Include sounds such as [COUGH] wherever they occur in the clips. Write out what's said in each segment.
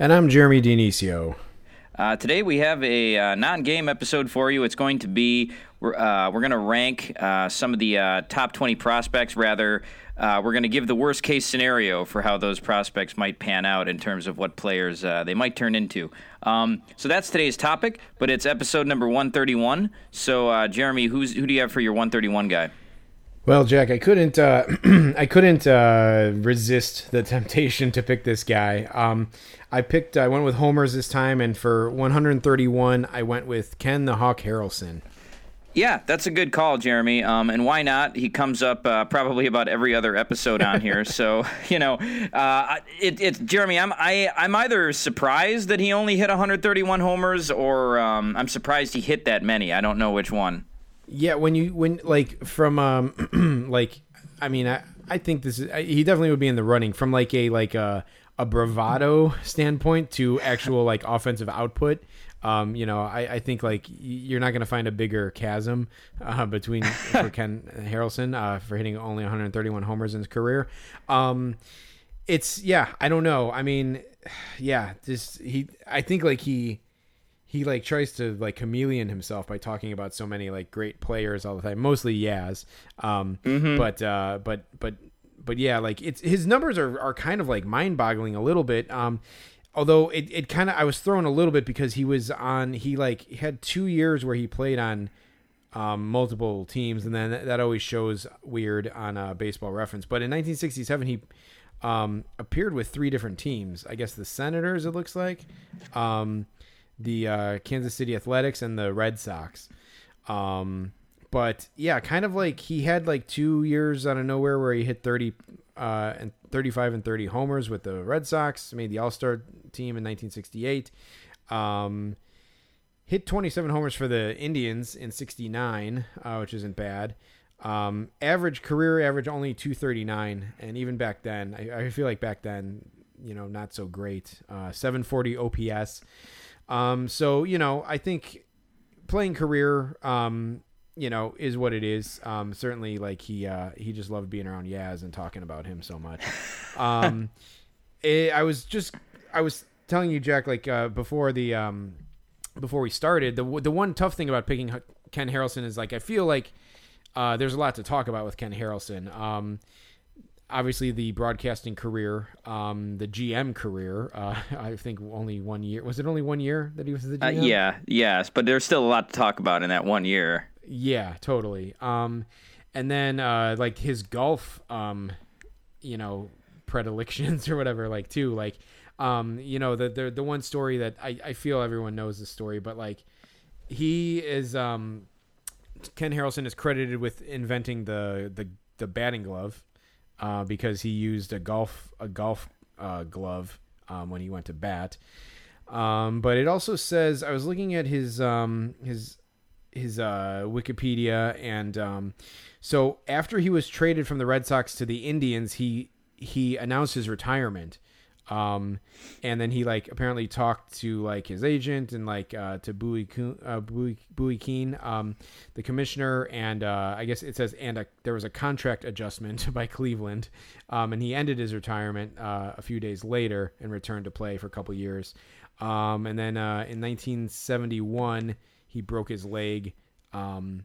And I'm Jeremy Dionisio. Uh, today we have a uh, non-game episode for you. It's going to be we're, uh, we're going to rank uh, some of the uh, top 20 prospects. Rather, uh, we're going to give the worst case scenario for how those prospects might pan out in terms of what players they might turn into. Um, so that's today's topic, but it's episode number 131. So Jeremy, who's who do you have for your 131 guy? Well, Jack, I couldn't, uh, [CLEARS THROAT] I couldn't uh, resist the [LAUGHS] temptation to pick this guy. Um, I picked, I went with homers this time, and for 131, I went with Ken the Hawk Harrelson. Yeah, that's a good call, Jeremy. Um, and why not? He comes up uh, probably about every other episode on here. [LAUGHS] so [LAUGHS] you know, uh, it, it's Jeremy. I'm I, I'm either surprised that he only hit 131 homers, or um, I'm surprised he hit that many. I don't know which one. Yeah, when you when like from um [CLEARS THROAT] like I mean I I think this is he definitely would be in the running from like a like a a bravado standpoint to actual like offensive output. Um, you know, I, I think like you're not going to find a bigger chasm uh, between [LAUGHS] for Ken Harrelson uh, for hitting only 131 homers in his career. Um, it's yeah, I don't know. I mean, [SIGHS] yeah, just he. I think like he he like tries to like chameleon himself by talking about so many like great players all the time, mostly Yaz. Um, mm-hmm. but uh, but but but yeah, like it's his numbers are are kind of like mind boggling a little bit. Um, although it, it kind of I was thrown a little bit because he was on he like had two years where he played on um, multiple teams, and then that, that always shows weird on a baseball reference. But in 1967, he um, appeared with three different teams. I guess the Senators, it looks like. Um, the uh, Kansas City Athletics and the Red Sox. Um, but yeah, kind of like he had like two years out of nowhere where he hit 30 uh, and 35 and 30 homers with the Red Sox, made the All Star team in 1968. Um, hit 27 homers for the Indians in 69, uh, which isn't bad. Um, average career average only 239, and even back then, I, I, feel like back then, you know, not so great. Uh, 740 OPS. Um, so you know, I think playing career, um, you know, is what it is. Um, certainly, like he uh, he just loved being around Yaz and talking about him so much. [LAUGHS] Um, it, I was just I was telling you, Jack, like uh, before the um, before we started, the the one tough thing about picking Ken Harrelson is like I feel like uh, there's a lot to talk about with Ken Harrelson. Um, obviously the broadcasting career, um, the GM career. Uh, [LAUGHS] I think only one year. Was it only one year that he was the GM? Uh, yeah, yes, but there's still a lot to talk about in that one year. Yeah, totally. Um, and then uh, like his golf, um, you know, predilections [LAUGHS] or whatever, like too, like, um, you know, the the the one story that I I feel everyone knows the story, but like he is um. Ken Harrelson is credited with inventing the the the batting glove uh, because he used a golf a golf uh, glove um, when he went to bat. Um, but it also says I was looking at his um, his his uh, Wikipedia, and um, so after he was traded from the Red Sox to the Indians, he he announced his retirement. Um, and then he like apparently talked to like his agent and like uh, to Bowie uh, Bowie, Bowie Kuhn, um, the commissioner, and uh, I guess it says and a, there was a contract adjustment [LAUGHS] by Cleveland, um, and he ended his retirement uh, a few days later and returned to play for a couple years, um, and then uh, in 1971 he broke his leg um,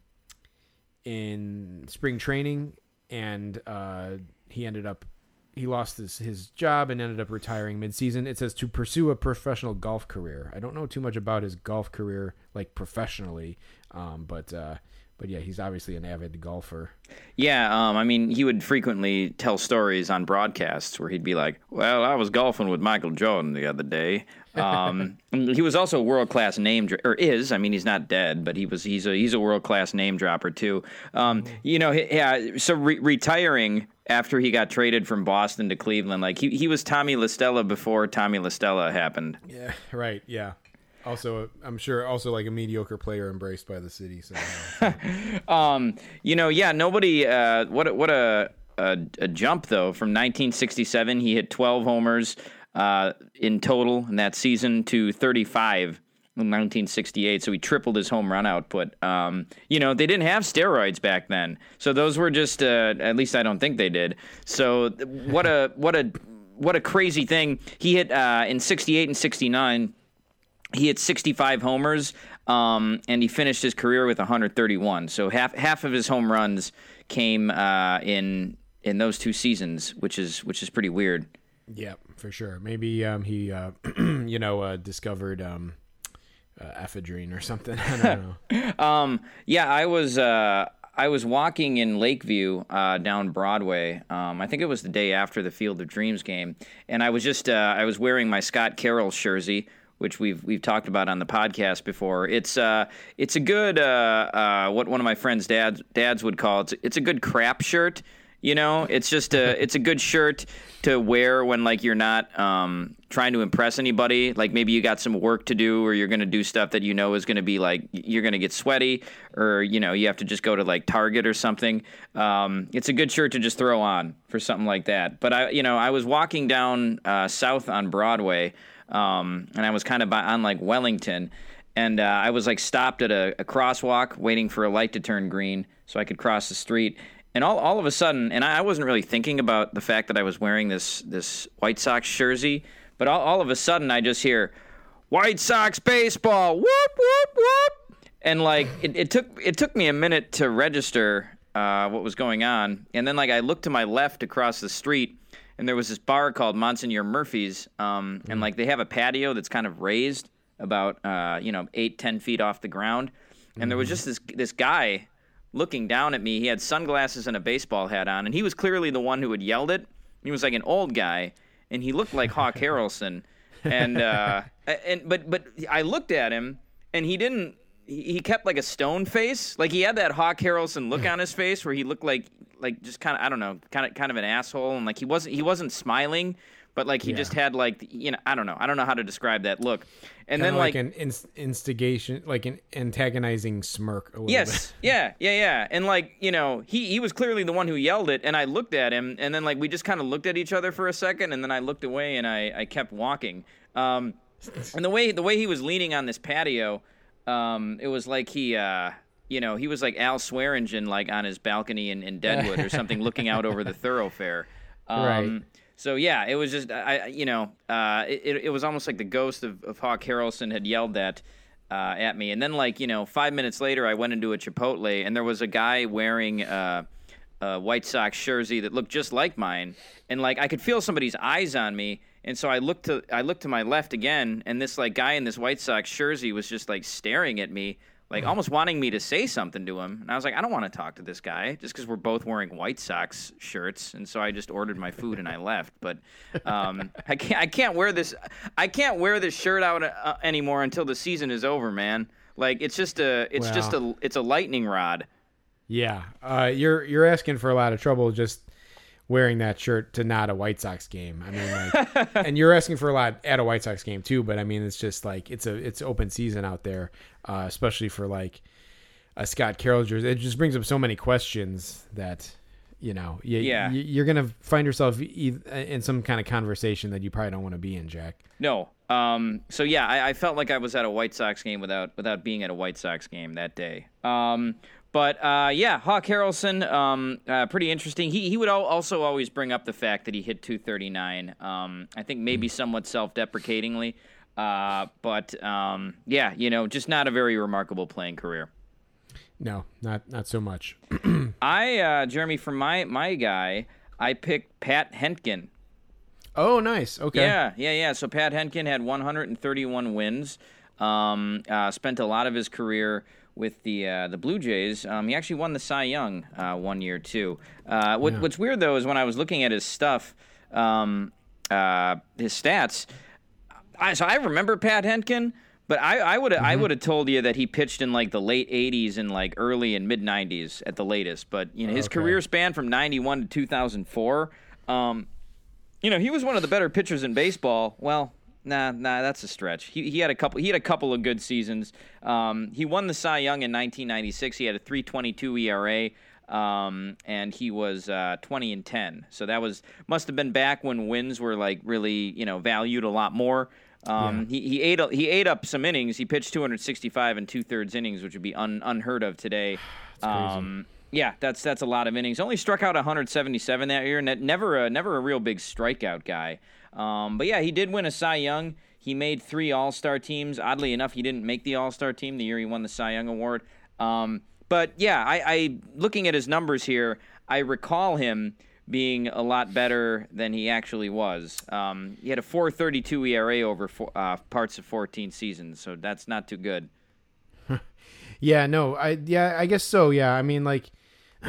in spring training, and uh, he ended up he lost his, his job and ended up retiring midseason. It says to pursue a professional golf career. I don't know too much about his golf career, like professionally, um, but uh, but yeah, he's obviously an avid golfer. Yeah, um, I mean, he would frequently tell stories on broadcasts where he'd be like, "Well, I was golfing with Michael Jordan the other day." Um, [LAUGHS] he was also a world class name dro- or is. I mean, he's not dead, but he was. He's a he's a world class name dropper too. Um, you know, yeah. So re- retiring after he got traded from Boston to Cleveland. Like he he was Tommy La Stella before Tommy La Stella happened. Yeah, right. Yeah. Also, I'm sure also like a mediocre player embraced by the city. So [LAUGHS] Um, you know, yeah, nobody. Uh, what a- what a, a a jump though from 1967. He hit 12 homers uh, in total in that season to 35 in 1968. So he tripled his home run output. Um, you know, they didn't have steroids back then, so those were just. Uh, at least I don't think they did. So what a what a what a crazy thing he hit uh, in 68 and 69 he hit 65 homers um, and he finished his career with 131 so half half of his home runs came uh, in in those two seasons which is which is pretty weird yeah, for sure. Maybe um, he uh, [CLEARS THROAT] you know uh, discovered um, uh, ephedrine or something. [LAUGHS] I don't know. [LAUGHS] um, yeah i was uh, i was walking in lakeview uh, down broadway um, i think it was the day after the field of dreams game and i was just uh, i was wearing my scott carroll jersey which we've we've talked about on the podcast before. It's uh it's a good uh, what one of my friends' dads dads would call it. It's a good crap shirt. You know, it's just a [LAUGHS] it's a good shirt to wear when like you're not um, trying to impress anybody. Like maybe you got some work to do, or you're gonna do stuff that you know is gonna be like you're gonna get sweaty, or you know you have to just go to like Target or something. Um, it's a good shirt to just throw on for something like that. But I you know I was walking down uh, south on Broadway, um, and I was kind of by, on like Wellington and uh, I was like stopped at a, a crosswalk waiting for a light to turn green so I could cross the street. And all, all of a sudden, and I wasn't really thinking about the fact that I was wearing this this White Sox jersey, but all, all of a sudden I just hear White Sox baseball, whoop whoop whoop, and like it, it took it took me a minute to register uh, what was going on, and then like I looked to my left across the street, and there was this bar called Monsignor Murphy's, um, and like they have a patio that's kind of raised about uh, you know eight ten feet off the ground, and there was just this this guy looking down at me. He had sunglasses and a baseball hat on, and he was clearly the one who had yelled it. He was like an old guy, and he looked like Hawk [LAUGHS] Harrelson. And uh, and but but I looked at him, and he didn't. He kept like a stone face, like he had that Hawk Harrelson look on his face, where he looked like like just kind of I don't know, kind of kind of an asshole, and like he wasn't he wasn't smiling, but like he Yeah. just had like you know I don't know I don't know how to describe that look. And Kinda then like, an inst- instigation, like an antagonizing smirk. A little Yes. [LAUGHS] Yeah, yeah, yeah. And like, you know, he he was clearly the one who yelled it and I looked at him and then like we just kind of looked at each other for a second and then I looked away and I I kept walking. Um and the way the way he was leaning on this patio, um it was like he uh you know, he was like Al Swearingen like on his balcony in, in Deadwood or something looking out over the [LAUGHS] thoroughfare. Um Right. So yeah, it was just I, you know, uh, it, it was almost like the ghost of, of Hawk Harrelson had yelled that uh, at me, and then like you know, five minutes later, I went into a Chipotle, and there was a guy wearing uh, a White Sox jersey that looked just like mine, and like I could feel somebody's eyes on me, and so I looked to I looked to my left again, and this like guy in this White Sox jersey was just like staring at me. Like almost wanting me to say something to him, and I was like, I don't want to talk to this guy just because we're both wearing White Sox shirts, and so I just ordered my food and I left. But um, [LAUGHS] I can't, I can't wear this, I can't wear this shirt out uh, anymore until the season is over, man. Like it's just a, it's just a, it's a lightning rod. Yeah, uh, you're you're asking for a lot of trouble just wearing that shirt to not a White Sox game. I mean, like, [LAUGHS] and you're asking for a lot at a White Sox game too. But I mean, it's just like it's a it's open season out there, uh, especially for like a Scott Carroll jersey. It just brings up so many questions that you know, you, Yeah. you, you're gonna find yourself in some kind of conversation that you probably don't want to be in, Jack. No. Um, so yeah, I, I felt like I was at a White Sox game without without being at a White Sox game that day. Um, but uh, yeah, Hawk Harrelson, um, uh, pretty interesting. He he would also always bring up the fact that he hit 239. Um, I think maybe somewhat self-deprecatingly, uh, but um, yeah, you know, just not a very remarkable playing career. No, not not so much. [CLEARS THROAT] I uh, Jeremy, for my my guy, I picked Pat Hentgen. Oh, nice. Okay. Yeah, yeah, yeah. So Pat Hentgen had 131 wins. Um, uh, spent a lot of his career with the uh, the Blue Jays. Um, he actually won the Cy Young uh, one year too. Uh, what, What's weird though is when I was looking at his stuff, um, uh, his stats. I, so I remember Pat Hentgen, But I, I would Mm-hmm. I would have told you that he pitched in like the late '80s and like early and mid '90s at the latest. But you know his Okay. career span from '91 to 2004. Um, you know he was one of the better pitchers in baseball. Well, nah, nah, that's a stretch. He, he had a couple. He had a couple of good seasons. Um, he won the Cy Young in 1996. He had a 3.22 ERA. Um, and he was uh, 20 and 10. So that was must have been back when wins were like really you know valued a lot more. Um, he, he ate he ate up some innings. He pitched 265 and two thirds innings, which would be un, unheard of today. [SIGHS] Um, yeah, that's that's a lot of innings. Only struck out 177 that year, and never a never a real big strikeout guy. Um, but yeah, he did win a Cy Young. He made three All Star teams. Oddly enough, he didn't make the All Star team the year he won the Cy Young award. Um, but yeah, I, I looking at his numbers here, I recall him being a lot better than he actually was. Um, he had a 4.32 ERA over four, uh, parts of 14 seasons, so that's not too good. [LAUGHS] Yeah, no, I yeah, I guess so. Yeah, I mean, like,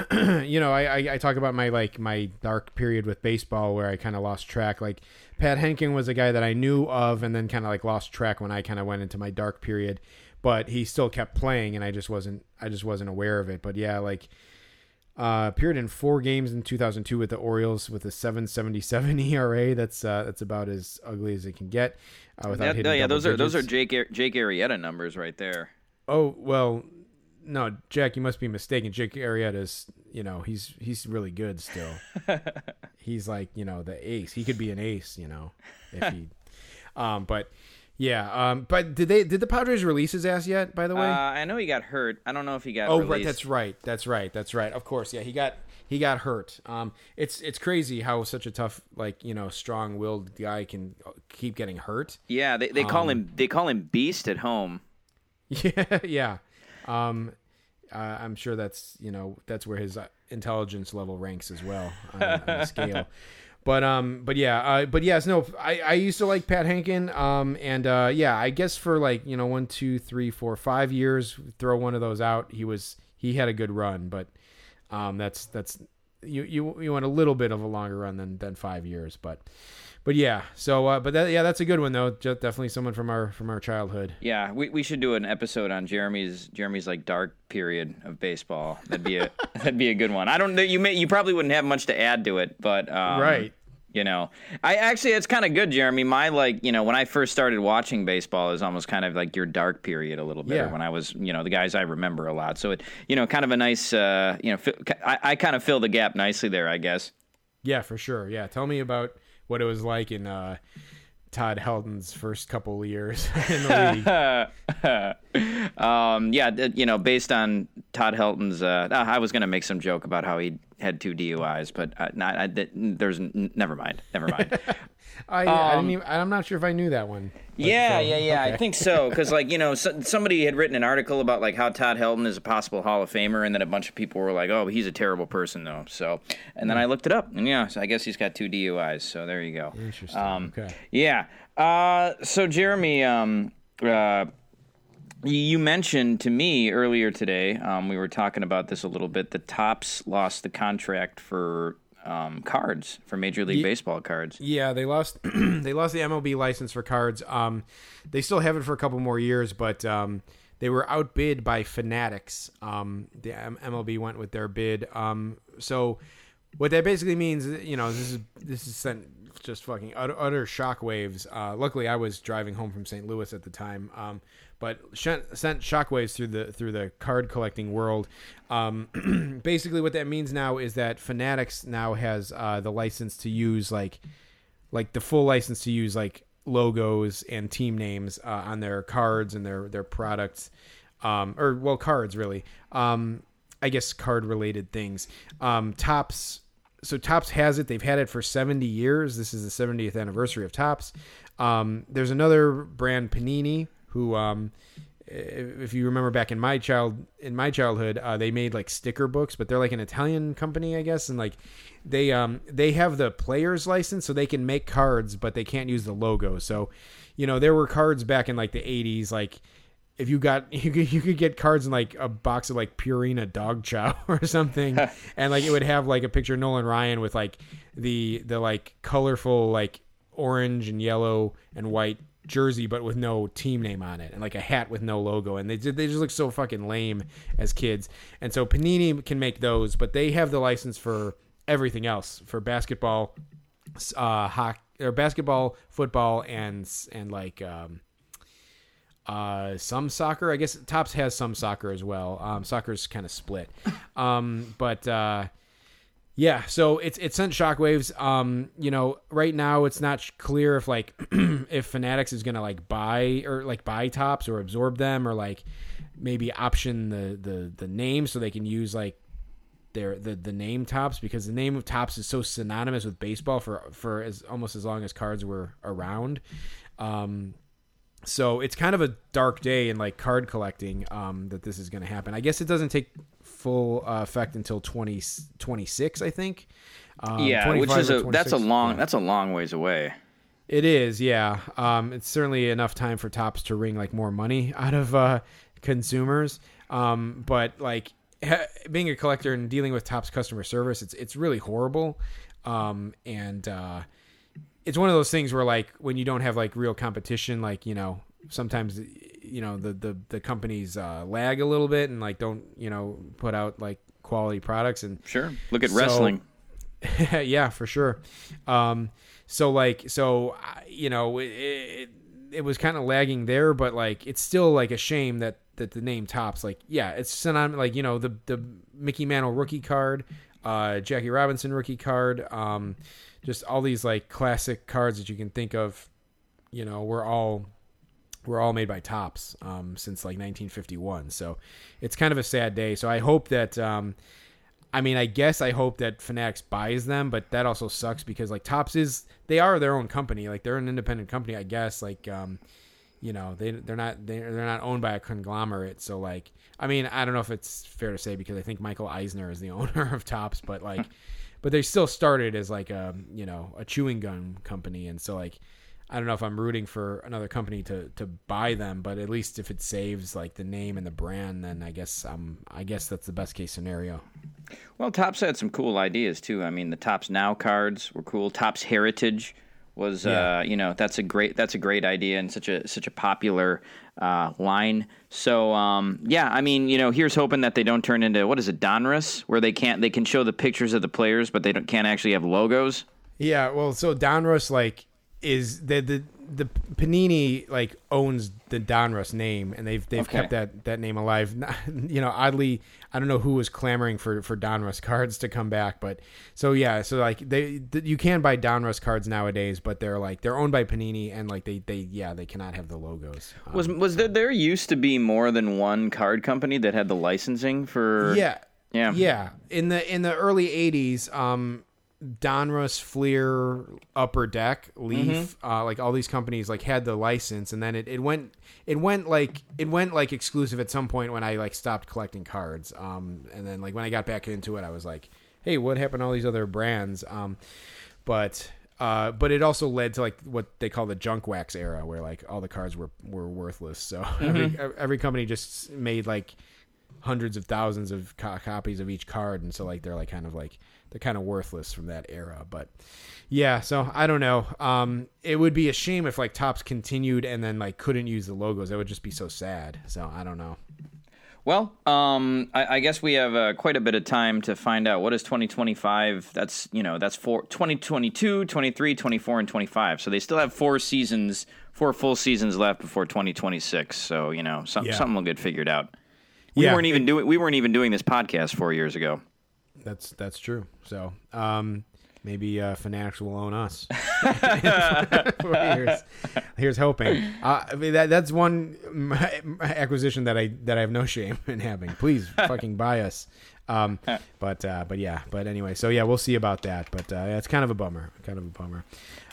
[CLEARS THROAT] you know, I, I I talk about my like my dark period with baseball where I kind of lost track. Like, Pat Hentgen was a guy that I knew of, and then kind of like lost track when I kind of went into my dark period. But he still kept playing, and I just wasn't I just wasn't aware of it. But yeah, like. Uh, appeared in four games in 2002 with the Orioles with a 7.77 [LAUGHS] ERA. That's uh, that's about as ugly as it can get. Uh, without That- hitting yeah, those are those are. Jake Jake Arrieta numbers right there. Oh well, no, Jack, you must be mistaken. Jake Arrieta's, you know, he's he's really good still. [LAUGHS] he's like, you know, the ace. He could be an ace, you know, if he. [LAUGHS] Um, but yeah, um, but did they did the Padres release his ass yet? By the Uh, way. I know he got hurt. I don't know if he got. oh released. right, that's right, that's right, that's right. Of course, yeah, he got he got hurt. Um, it's it's crazy how such a tough, like you know, strong willed guy can keep getting hurt. Yeah, they, they call Um, him they call him Beast at home. [LAUGHS] Yeah, yeah. Um, uh, I'm sure that's you know that's where his uh, intelligence level ranks as well on, on the [LAUGHS] scale. But um, but yeah, uh, but yes, no, I, I used to like Pat Hentgen. Um, and uh, yeah, I guess for like you know one, two, three, four, five years, throw one of those out, he was he had a good run, but um, that's that's you you you want a little bit of a longer run than than five years, but. But yeah, so uh, but that, yeah, that's a good one though. Just definitely someone from our from our childhood. Yeah, we, we should do an episode on Jeremy's Jeremy's like dark period of baseball. That'd be a [LAUGHS] that'd be a good one. I don't know you may you probably wouldn't have much to add to it, but um, Right. You know, I actually it's kind of good, Jeremy. My like you know when I first started watching baseball is almost kind of like your dark period a little bit. Yeah. When I was you know the guys I remember a lot, so it you know kind of a nice uh, you know I, I kind of fill the gap nicely there, I guess. Yeah, for sure. Yeah, tell me about what it was like in uh, Todd Helton's first couple years [LAUGHS] in the league. [LAUGHS] um, yeah, you know, based on Todd Helton's, uh, I was gonna make some joke about how he had two DUIs, but uh, not, I, there's n- never mind, never mind. [LAUGHS] I, I didn't even, I'm not sure if I knew that one. But, yeah, so, yeah, yeah, I think so, because like you know, [LAUGHS] so, somebody had written an article about like how Todd Helton is a possible Hall of Famer, and then a bunch of people were like, "Oh, he's a terrible person, though." So, and then I looked it up, and yeah, so I guess he's got two DUIs. So there you go. Interesting. Um, okay. Yeah. Uh, so Jeremy, um, uh, you mentioned to me earlier today. Um, we were talking about this a little bit. The Topps lost the contract for um, cards for Major League Baseball cards. Yeah, they lost [CLEARS THROAT] they lost the MLB license for cards. Um, they still have it for a couple more years, but um, they were outbid by Fanatics. Um, the M- MLB went with their bid. Um, so what that basically means, you know, this is this is sent just fucking utter, utter shockwaves. Uh, luckily, I was driving home from St. Louis at the time, um, but sent shockwaves through the through the card collecting world. Um, [CLEARS THROAT] basically, what that means now is that Fanatics now has uh, the license to use like like the full license to use like logos and team names uh, on their cards and their their products. Um, or well cards really. Um, i guess card related things. Um, Topps so Topps has it. They've had it for 70 years. This is the 70th anniversary of Topps um, there's another brand panini who um, if you remember back in my child in my childhood uh, they made like sticker books but they're like an italian company i guess and like they um they have the players license so they can make cards but they can't use the logo. So you know there were cards back in like the 80s like if you got [LAUGHS] you could, you could get cards in like a box of like Purina dog chow [LAUGHS] or something [LAUGHS] and like it would have like a picture of Nolan Ryan with like the the like colorful like orange and yellow and white jersey but with no team name on it and like a hat with no logo and they they just look so fucking lame as kids. And so Panini can make those but they have the license for everything else for basketball uh hockey or basketball football and and like um uh some soccer. I guess Topps has some soccer as well. Um soccer's kind of split. Um but uh yeah, so it's it sent shockwaves. Um, you know, right now it's not clear if like [CLEARS THROAT] if Fanatics is gonna like buy or like buy Topps or absorb them or like maybe option the the the name so they can use like their the the name Topps because the name of Topps is so synonymous with baseball for for as almost as long as cards were around. Um, so it's kind of a dark day in like card collecting um, that this is going to happen. I guess it doesn't take full uh, effect until 2026, I think. Um, yeah, which is a that's a long yeah. that's a long ways away. It is, yeah. Um, it's certainly enough time for Topps to wring like more money [LAUGHS] out of uh, consumers. Um, but like ha- [LAUGHS] being a collector and dealing with Topps customer service, it's it's really horrible. Um, and uh, it's one of those things where like when you don't have like real competition, like you know sometimes you know the the the companies uh, lag a little bit and like don't you know put out like quality products and Sure. Look at So- wrestling. [LAUGHS] yeah, for sure. Um, so like, so you know, it, it, it was kind of lagging there, but like, it's still like a shame that that the name Topps. Like, yeah, it's synonymous. Like, you know, the the Mickey Mantle rookie card, uh, Jackie Robinson rookie card, um, just all these like classic cards that you can think of. You know, we're all were all made by Topps um, since like 1951. So it's kind of a sad day. So I hope that, um, I mean, I guess I hope that Fanatics buys them, but that also sucks because like Topps is they are their own company. Like they're an independent company, I guess. Like, um, you know, they they're not they're, they're not owned by a conglomerate. So like, I mean, I don't know if it's fair to say because I think Michael Eisner is the [LAUGHS] owner of Topps, but like, but they still started as like a you know a chewing gum company, and so like. I don't know if I'm rooting for another company to, to buy them, but at least if it saves like the name and the brand, then I guess um I guess that's the best case scenario. Well, Topps had some cool ideas too. I mean, the Topps Now cards were cool. Topps Heritage was, Yeah. uh, you know, that's a great that's a great idea and such a such a popular uh, line. So, um, yeah, I mean, you know, here's hoping that they don't turn into what is it, Donruss, where they can't they can show the pictures of the players, but they don't, can't actually have logos. Yeah, well, so Donruss like is the the the Panini like owns the Donruss name, and they've they've Okay. kept that that name alive. [LAUGHS] You know, oddly, I don't know who was clamoring for for Donruss cards to come back, but so yeah, so like they th- you can buy Donruss cards nowadays, but they're like they're owned by Panini, and like they they yeah they cannot have the logos. Um, Was was there there used to be more than one card company that had the licensing for? yeah Yeah. yeah in the in the early 80s um Donruss, Fleer, Upper Deck, Leaf, uh, like all these companies like had the license, and then it, it went it went like it went like exclusive at some point when I like stopped collecting cards. Um, and then like when I got back into it, I was like, hey, what happened to all these other brands? Um, but uh, but it also led to like what they call the junk wax era, where like all the cards were were worthless. So [LAUGHS] every every company just made like hundreds of thousands of co- copies of each card, and so like they're like kind of like they're kind of worthless from that era. But yeah, so I don't know. Um, it would be a shame if like Topps continued and then like couldn't use the logos. That would just be so sad. So I don't know. Well, um, I, I guess we have uh, quite a bit of time to find out what is 2025. That's you know that's for 2022, 23, 24, and 25. So they still have four seasons, four full seasons left before 2026. So you know some, Yeah. something will get figured out. We Yeah, weren't even doing we weren't even doing this podcast four years ago. That's that's true. So um, maybe uh, Fanatics will own us. [LAUGHS] [LAUGHS] here's, here's hoping. Uh, I mean, that that's one [LAUGHS] acquisition that I that I have no shame in having. Please fucking buy us. Um, but uh, but yeah. But anyway, so yeah, we'll see about that. But uh, it's kind of a bummer. Kind of a bummer.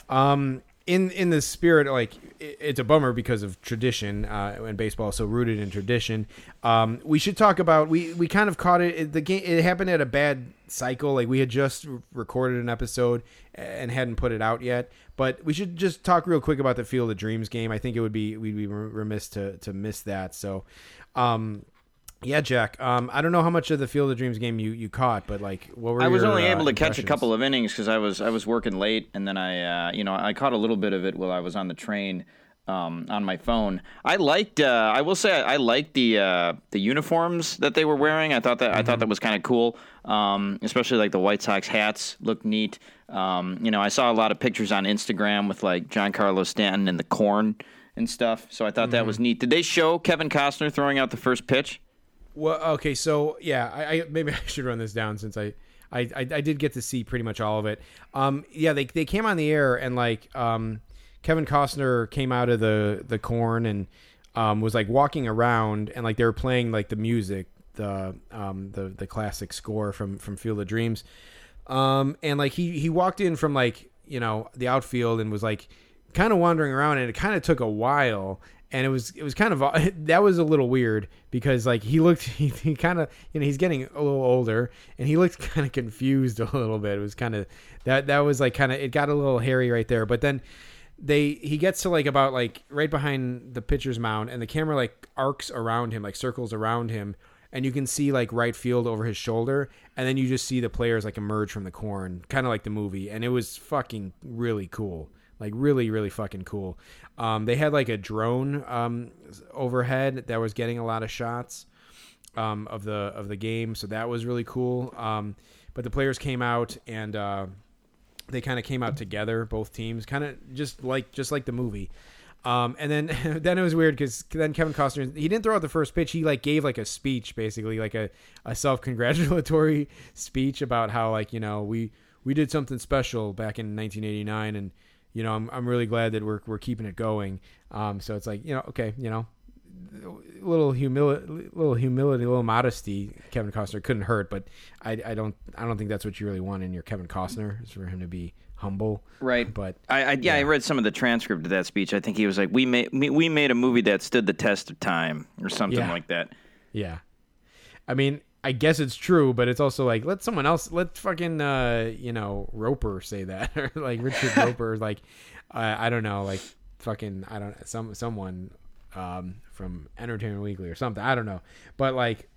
Um, in in the spirit, like it, it's a bummer because of tradition, uh, and baseball is so rooted in tradition. Um, we should talk about we we kind of caught it. it the game it happened at a bad cycle. Like we had just recorded an episode and hadn't put it out yet. But we should just talk real quick about the Field of Dreams game. I think it would be we'd be remiss to to miss that. So. Um, yeah, Jack. Um, I don't know how much of the Field of Dreams game you, you caught, but like, what were I was your, only uh, able to catch a couple of innings because I was I was working late, and then I uh, you know I caught a little bit of it while I was on the train. um, on my phone. I liked. Uh, I will say I, I liked the uh, the uniforms that they were wearing. I thought that I thought that was kind of cool. Um, especially like the White Sox hats looked neat. Um, you know, I saw a lot of pictures on Instagram with like Giancarlo Stanton and the corn and stuff. So I thought that was neat. Did they show Kevin Costner throwing out the first pitch? Well, okay, so yeah, I, I maybe [LAUGHS] I should run this down since I, I, I, I did get to see pretty much all of it. Um, yeah, they they came on the air and like um, Kevin Costner came out of the the corn and um, was like walking around and like they were playing like the music, the um, the the classic score from from Field of Dreams, um, and like he he walked in from like you know the outfield and was like kind of wandering around and it kind of took a while and it was it was kind of [LAUGHS] that was a little weird because like he looked [LAUGHS] he, he kind of you know he's getting a little older and he looked [LAUGHS] kind of confused a little bit. It was kind of that that was like kind of it got a little hairy right there but then they he gets to like about like right behind the pitcher's mound and the camera like arcs around him like circles around him and you can see like right field over his shoulder and then you just see the players like emerge from the corn kind of like the movie and it was fucking really cool like really really fucking cool. Um, they had like a drone um, overhead that was getting a lot of shots um, of the of the game so that was really cool. Um, but the players came out and uh, they kind of came out together both teams kind of just like just like the movie. Um, and then [LAUGHS] then it was weird because then Kevin Costner he didn't throw out the first pitch he like gave like a speech basically like a, a self congratulatory [LAUGHS] speech about how like you know we we did something special back in 1989 and you know I'm, I'm really glad that we're, we're keeping it going um, so it's like you know okay you know a little humility little humility a little modesty Kevin Costner couldn't hurt but I, I don't I don't think that's what you really want in your Kevin Costner is for him to be humble Right. but I, I yeah, I read some of the transcript of that speech. I think he was like, "We made we we made a movie that stood the test of time," or something Yeah. like that. Yeah. I mean, I guess it's true, but it's also like let someone else let fucking uh, you know, Roeper say that [LAUGHS] or like Richard [LAUGHS] Roeper like uh, I don't know, like fucking I don't some someone um from Entertainment Weekly or something. I don't know. But like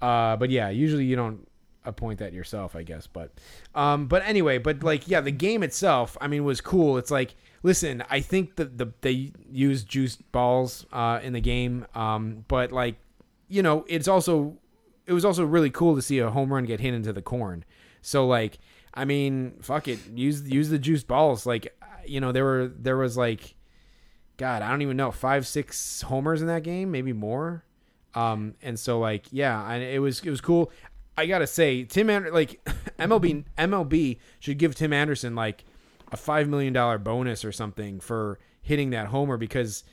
uh but yeah, usually you don't appoint that yourself, I guess. But um but anyway, but like yeah, the game itself, I mean, was cool. It's like listen, I think that the they used juiced balls uh in the game. Um but like you know, it's also it was also really cool to see a home run get hit into the corn. So like, I mean, fuck it, use use the juice balls. Like, you know, there were there was like, God, I don't even know, five six homers in that game, maybe more. Um, and so like, yeah, and it was it was cool. I gotta say, Tim Ander- like [LAUGHS] MLB MLB should give Tim Anderson like a five million dollar bonus or something for hitting that homer because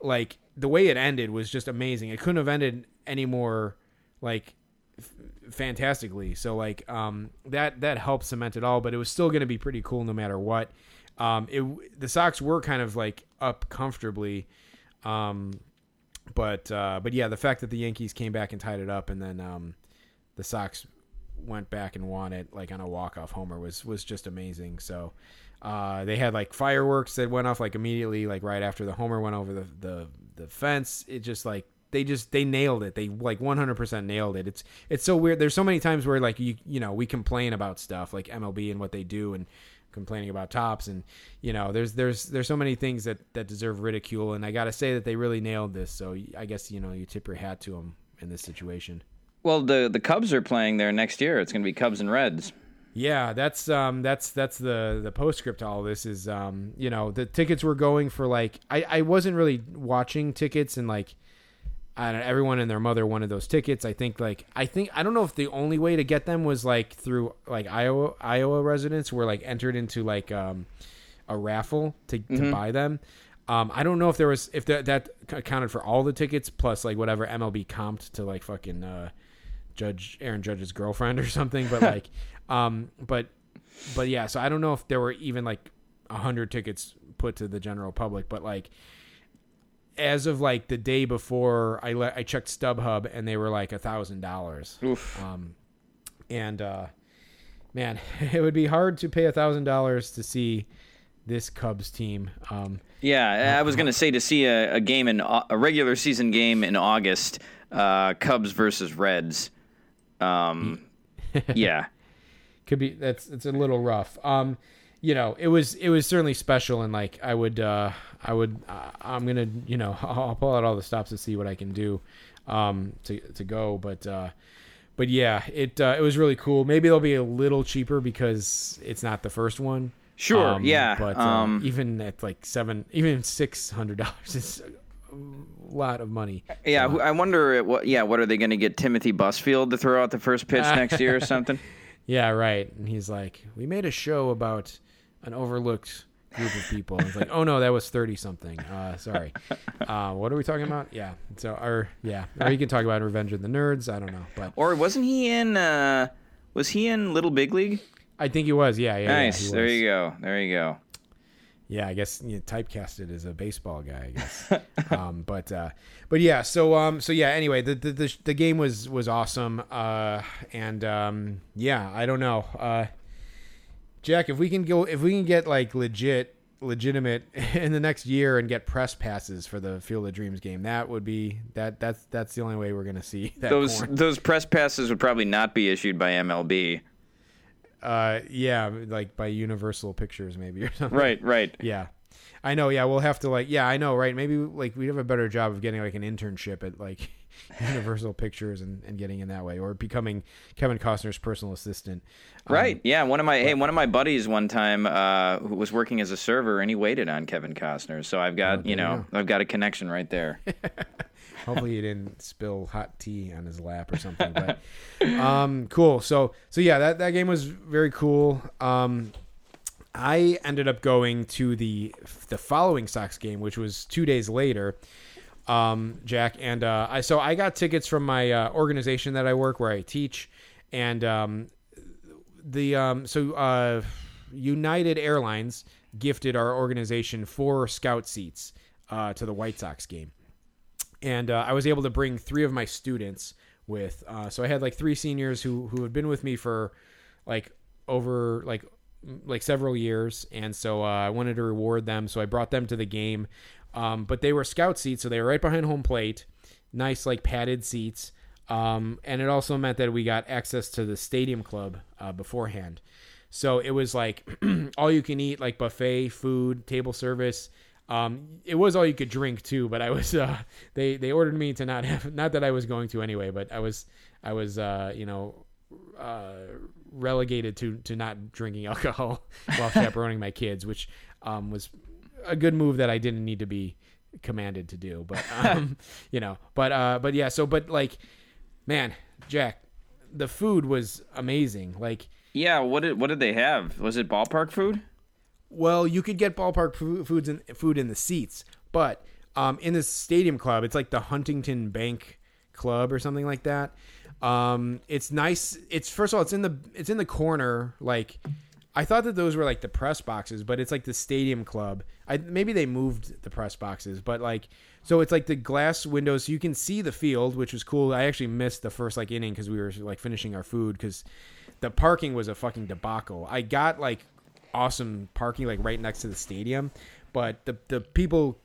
like the way it ended was just amazing. It couldn't have ended any more like fantastically. So like um that that helped cement it all, but it was still going to be pretty cool no matter what. Um it the Sox were kind of like up comfortably um but uh but yeah, the fact that the Yankees came back and tied it up and then um the Sox went back and won it like on a walk-off homer was was just amazing. So uh, they had like fireworks that went off like immediately, like right after the homer went over the the, the fence. It just like they just they nailed it. They like 100% nailed it. It's it's so weird. There's so many times where like you you know we complain about stuff like MLB and what they do and complaining about Topps and you know there's there's there's so many things that that deserve ridicule and I got to say that they really nailed this. So I guess you know you tip your hat to them in this situation. Well, the the Cubs are playing there next year. It's going to be Cubs and Reds. Yeah, that's um that's that's the the postscript to all this is um you know the tickets were going for like I I wasn't really watching tickets and like Don't everyone and their mother wanted those tickets. I think like I think I don't know if the only way to get them was like through like Iowa Iowa residents were like entered into like um a raffle to to buy them. Um, I don't know if there was if that that accounted for all the tickets plus like whatever MLB comped to like fucking uh, Judge Aaron Judge's girlfriend or [LAUGHS] something, but like, [LAUGHS] um, but but yeah. So I don't know if there were even like a hundred tickets put to the general public, but like as of like the day before, I le- I checked StubHub and they were like a thousand dollars. Um, and uh, man, [LAUGHS] it would be hard to pay a thousand dollars to see this Cubs team. Um, Yeah, I was going to say to see a, a game in a regular season game in August, uh, Cubs versus Reds. Um, [LAUGHS] yeah, could be that's it's a little rough. Um, you know, it was it was certainly special, and like I would uh, I would uh, I'm gonna you know [LAUGHS] I'll pull out all the stops to see what I can do um, to to go, but. Uh, but yeah, it uh, it was really cool. Maybe they'll be a little cheaper because it's not the first one. Sure, Um, yeah, But uh, um, even at like seven, even six hundred dollars [LAUGHS] is a lot of money. Yeah, I wonder what. Yeah, what are they going to get Timothy Busfield to throw out the first pitch next year or [LAUGHS] something? Yeah, right. And he's like, we made a show about an overlooked group of people. It's like, oh no, that was thirty something. Uh, sorry. [LAUGHS] Uh, what are we talking about? Yeah. So, or yeah, or you can talk about Revenge of the Nerds. I don't know, but Or wasn't he in? uh Was he in Little Big League? I think he was. Yeah, yeah. nice. Yeah, there you go. There you go. Yeah, I guess you know, typecasted as a baseball guy. I guess, [LAUGHS] um, but uh, but yeah. So um, so yeah. Anyway, the the the, the game was was awesome. Uh, and um, yeah, I don't know, uh, Jack. If we can go, if we can get like legit, legitimate [LAUGHS] in the next year and get press passes for the Field of Dreams game, that would be that that's that's the only way we're gonna see [LAUGHS] that. Those porn. those press passes would probably not be issued by MLB. uh, yeah, like by Universal Pictures maybe or [LAUGHS] something. Right. Right. Yeah. I know, yeah, we'll have to like yeah, I know, right? Maybe like we'd have a better job of getting like an internship at like [LAUGHS] Universal Pictures and, and getting in that way. Or becoming Kevin Costner's personal assistant. Um, Right. Yeah. One of my hey, one of my buddies one time uh, who was working as a server and he waited on Kevin Costner. So I've got you Oh, you know I've got a connection right there. [LAUGHS] Hopefully he didn't spill hot tea on his lap or something. But [LAUGHS] um cool. So so yeah, that, that game was very cool. Um I ended up going to the the following Sox game, which was two days later. Um, Jack and uh, I so I got tickets from my uh, organization that I work where I teach, and um, the um, so uh, United Airlines gifted our organization four scout seats uh, to the White Sox game and uh, I was able to bring three of my students with. Uh, so I had like three seniors who who had been with me for like over like like several years, and so uh, I wanted to reward them. So I brought them to the game, um, but they were scout seats, so they were right behind home plate, nice like padded seats. Um, and it also meant that we got access to the stadium club uh, beforehand. So it was like [CLEARS THROAT] all you can eat, like buffet food, table service. Um, it was all you could drink too, but I was [LAUGHS] uh, they they ordered me to not have not that I was going to anyway, but I was I was uh, you know uh, relegated to to not drinking [LAUGHS] alcohol while chaperoning my kids, which um, was a good move that I didn't need to be commanded to do. But [LAUGHS] um, you know, but uh, but yeah, so but like, man, Jack, the food was amazing. Like, Yeah. What did what did they have? Was it ballpark food? well, you could get ballpark fu- foods and food in the seats, but um, in the stadium club, it's like the Huntington Bank Club or something like that. Um, it's nice. It's first of all, it's in the it's in the corner. Like, I thought that those were like the press boxes, but it's like the stadium club. I maybe they moved the press boxes, but like so it's like the glass windows, so you can see the field, which was cool. I actually missed the first like inning because we were like finishing our food because the parking was a fucking debacle. I got like awesome parking like right next to the stadium, but the the people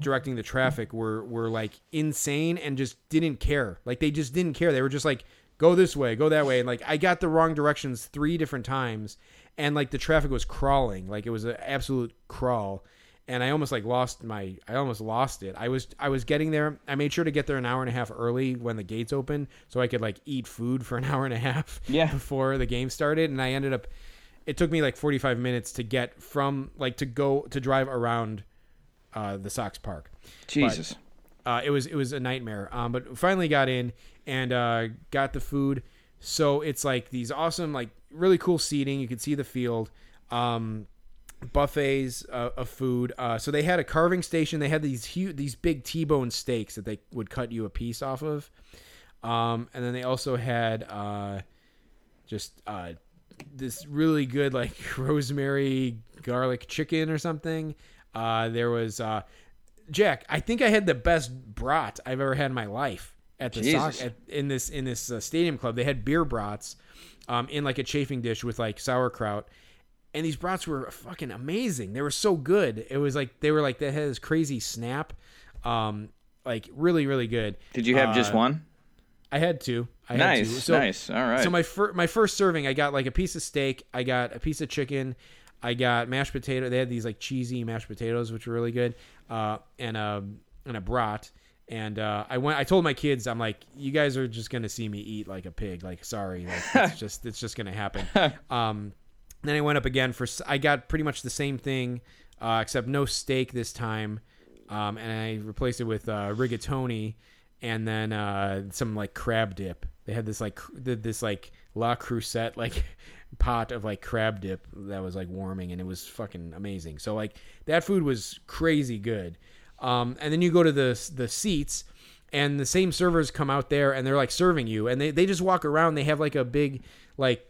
directing the traffic were were like insane and just didn't care. Like they just didn't care. They were just like go this way, go that way, and like I got the wrong directions three different times, and like the traffic was crawling, like it was an absolute crawl. And I almost like lost my I almost lost it. I was I was getting there. I made sure to get there an hour and a half early when the gates opened so I could like eat food for an [LAUGHS] hour and a half Yeah. before the game started and I ended up it took me like 45 minutes to get from like to go to drive around uh, the Sox Park. Jesus. Uh, it was it was a nightmare. Um, but finally got in and uh, got the food. So it's like these awesome, like really cool seating. You could see the field. Um, buffets uh, of food. Uh, so they had a carving station. They had these huge, these big T-bone steaks that they would cut you a piece off of. Um, and then they also had uh, just uh, this really good like [LAUGHS] rosemary garlic chicken or something. Uh, there was uh, Jack. I think I had the best brat I've ever had in my life at the soc- at, in this in this uh, stadium club. They had beer brats um, in like a chafing dish with like sauerkraut. And these brats were fucking amazing. They were so good. It was like they were like they had this crazy snap, um, like really really good. Did you have just Uh, one? I had two. I had Nice, two. So, nice. All right. So my fir- my first serving, I got like a piece of steak, I got a piece of chicken, I got mashed potato. They had these like cheesy mashed potatoes, which were really good, uh, and a and a brat. And uh, I went. I told my kids, I'm like, you guys are just gonna see me eat like a pig. Like, sorry, like, [LAUGHS] it's just it's just gonna happen. Um, then I went up again for. I got pretty much the same thing, uh, except no steak this time, um, and I replaced it with uh, rigatoni, and then uh, some like crab dip. They had this like cr- this like La Crusette like [LAUGHS] pot of like crab dip that was like warming, and it was fucking amazing. So like that food was crazy good. Um, and then you go to the the seats, and the same servers come out there, and they're like serving you, and they they just walk around. They have like a big like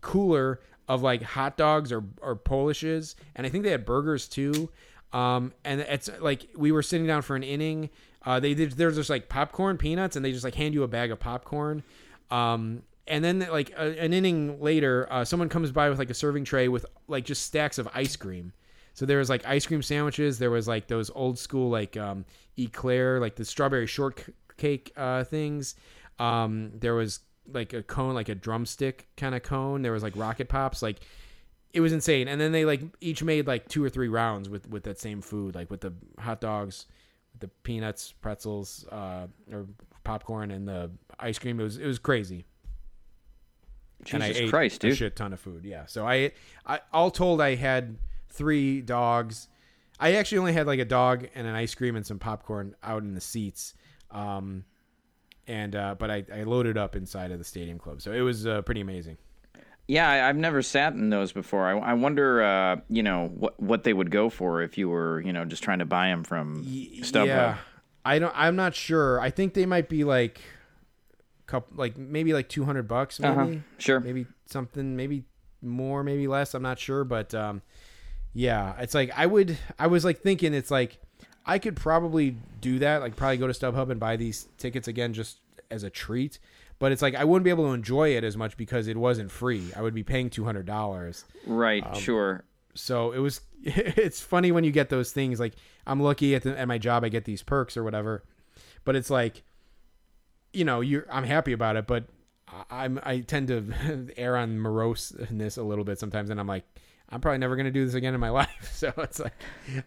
cooler of like hot dogs or or Polishes, and I think they had burgers too. Um, and it's like we were sitting down for an inning. Uh, they did there's just like popcorn, peanuts, and they just like hand you a bag of popcorn. Um, and then like a, an inning later, uh, someone comes by with like a serving tray with like just stacks of ice cream. So there was like ice cream sandwiches. There was like those old school like um, eclair, like the strawberry shortcake uh, things. Um, there was like a cone, like a drumstick kind of cone. There was like rocket pops, like it was insane. And then they like each made like two or three rounds with with that same food, like with the hot dogs, with the peanuts, pretzels, uh, or popcorn, and the ice cream. It was it was crazy. and I Jesus ate Christ, dude! a shit ton of food. Yeah. So I, I all told, I had three dogs. I actually only had like a dog and an ice cream and some popcorn out in the seats. Um, and uh, but I, I loaded up inside of the stadium club, so it was uh, pretty amazing. Yeah, I, I've never sat in those before. I, I wonder, uh, you know, what what they would go for if you were, you know, just trying to buy them from StubHub. Yeah, I don't. I'm not sure. I think they might be like, couple, like maybe like two hundred bucks, maybe, Uh-huh. Sure. maybe something, maybe more, maybe less. I'm not sure, but um, yeah, it's like I would. I was like thinking, it's like I could probably do that. Like probably go to StubHub and buy these tickets again just as a treat. But it's like I wouldn't be able to enjoy it as much because it wasn't free. I would be paying two hundred dollars. Right. Um, sure. So it was. [LAUGHS] It's funny when you get those things. Like I'm lucky at the, at my job, I get these perks or whatever. But it's like, you know, you I'm happy about it, but I'm I tend to [LAUGHS] err on moroseness a little bit sometimes, and I'm like, I'm probably never gonna do this again in my [LAUGHS] life. So it's like,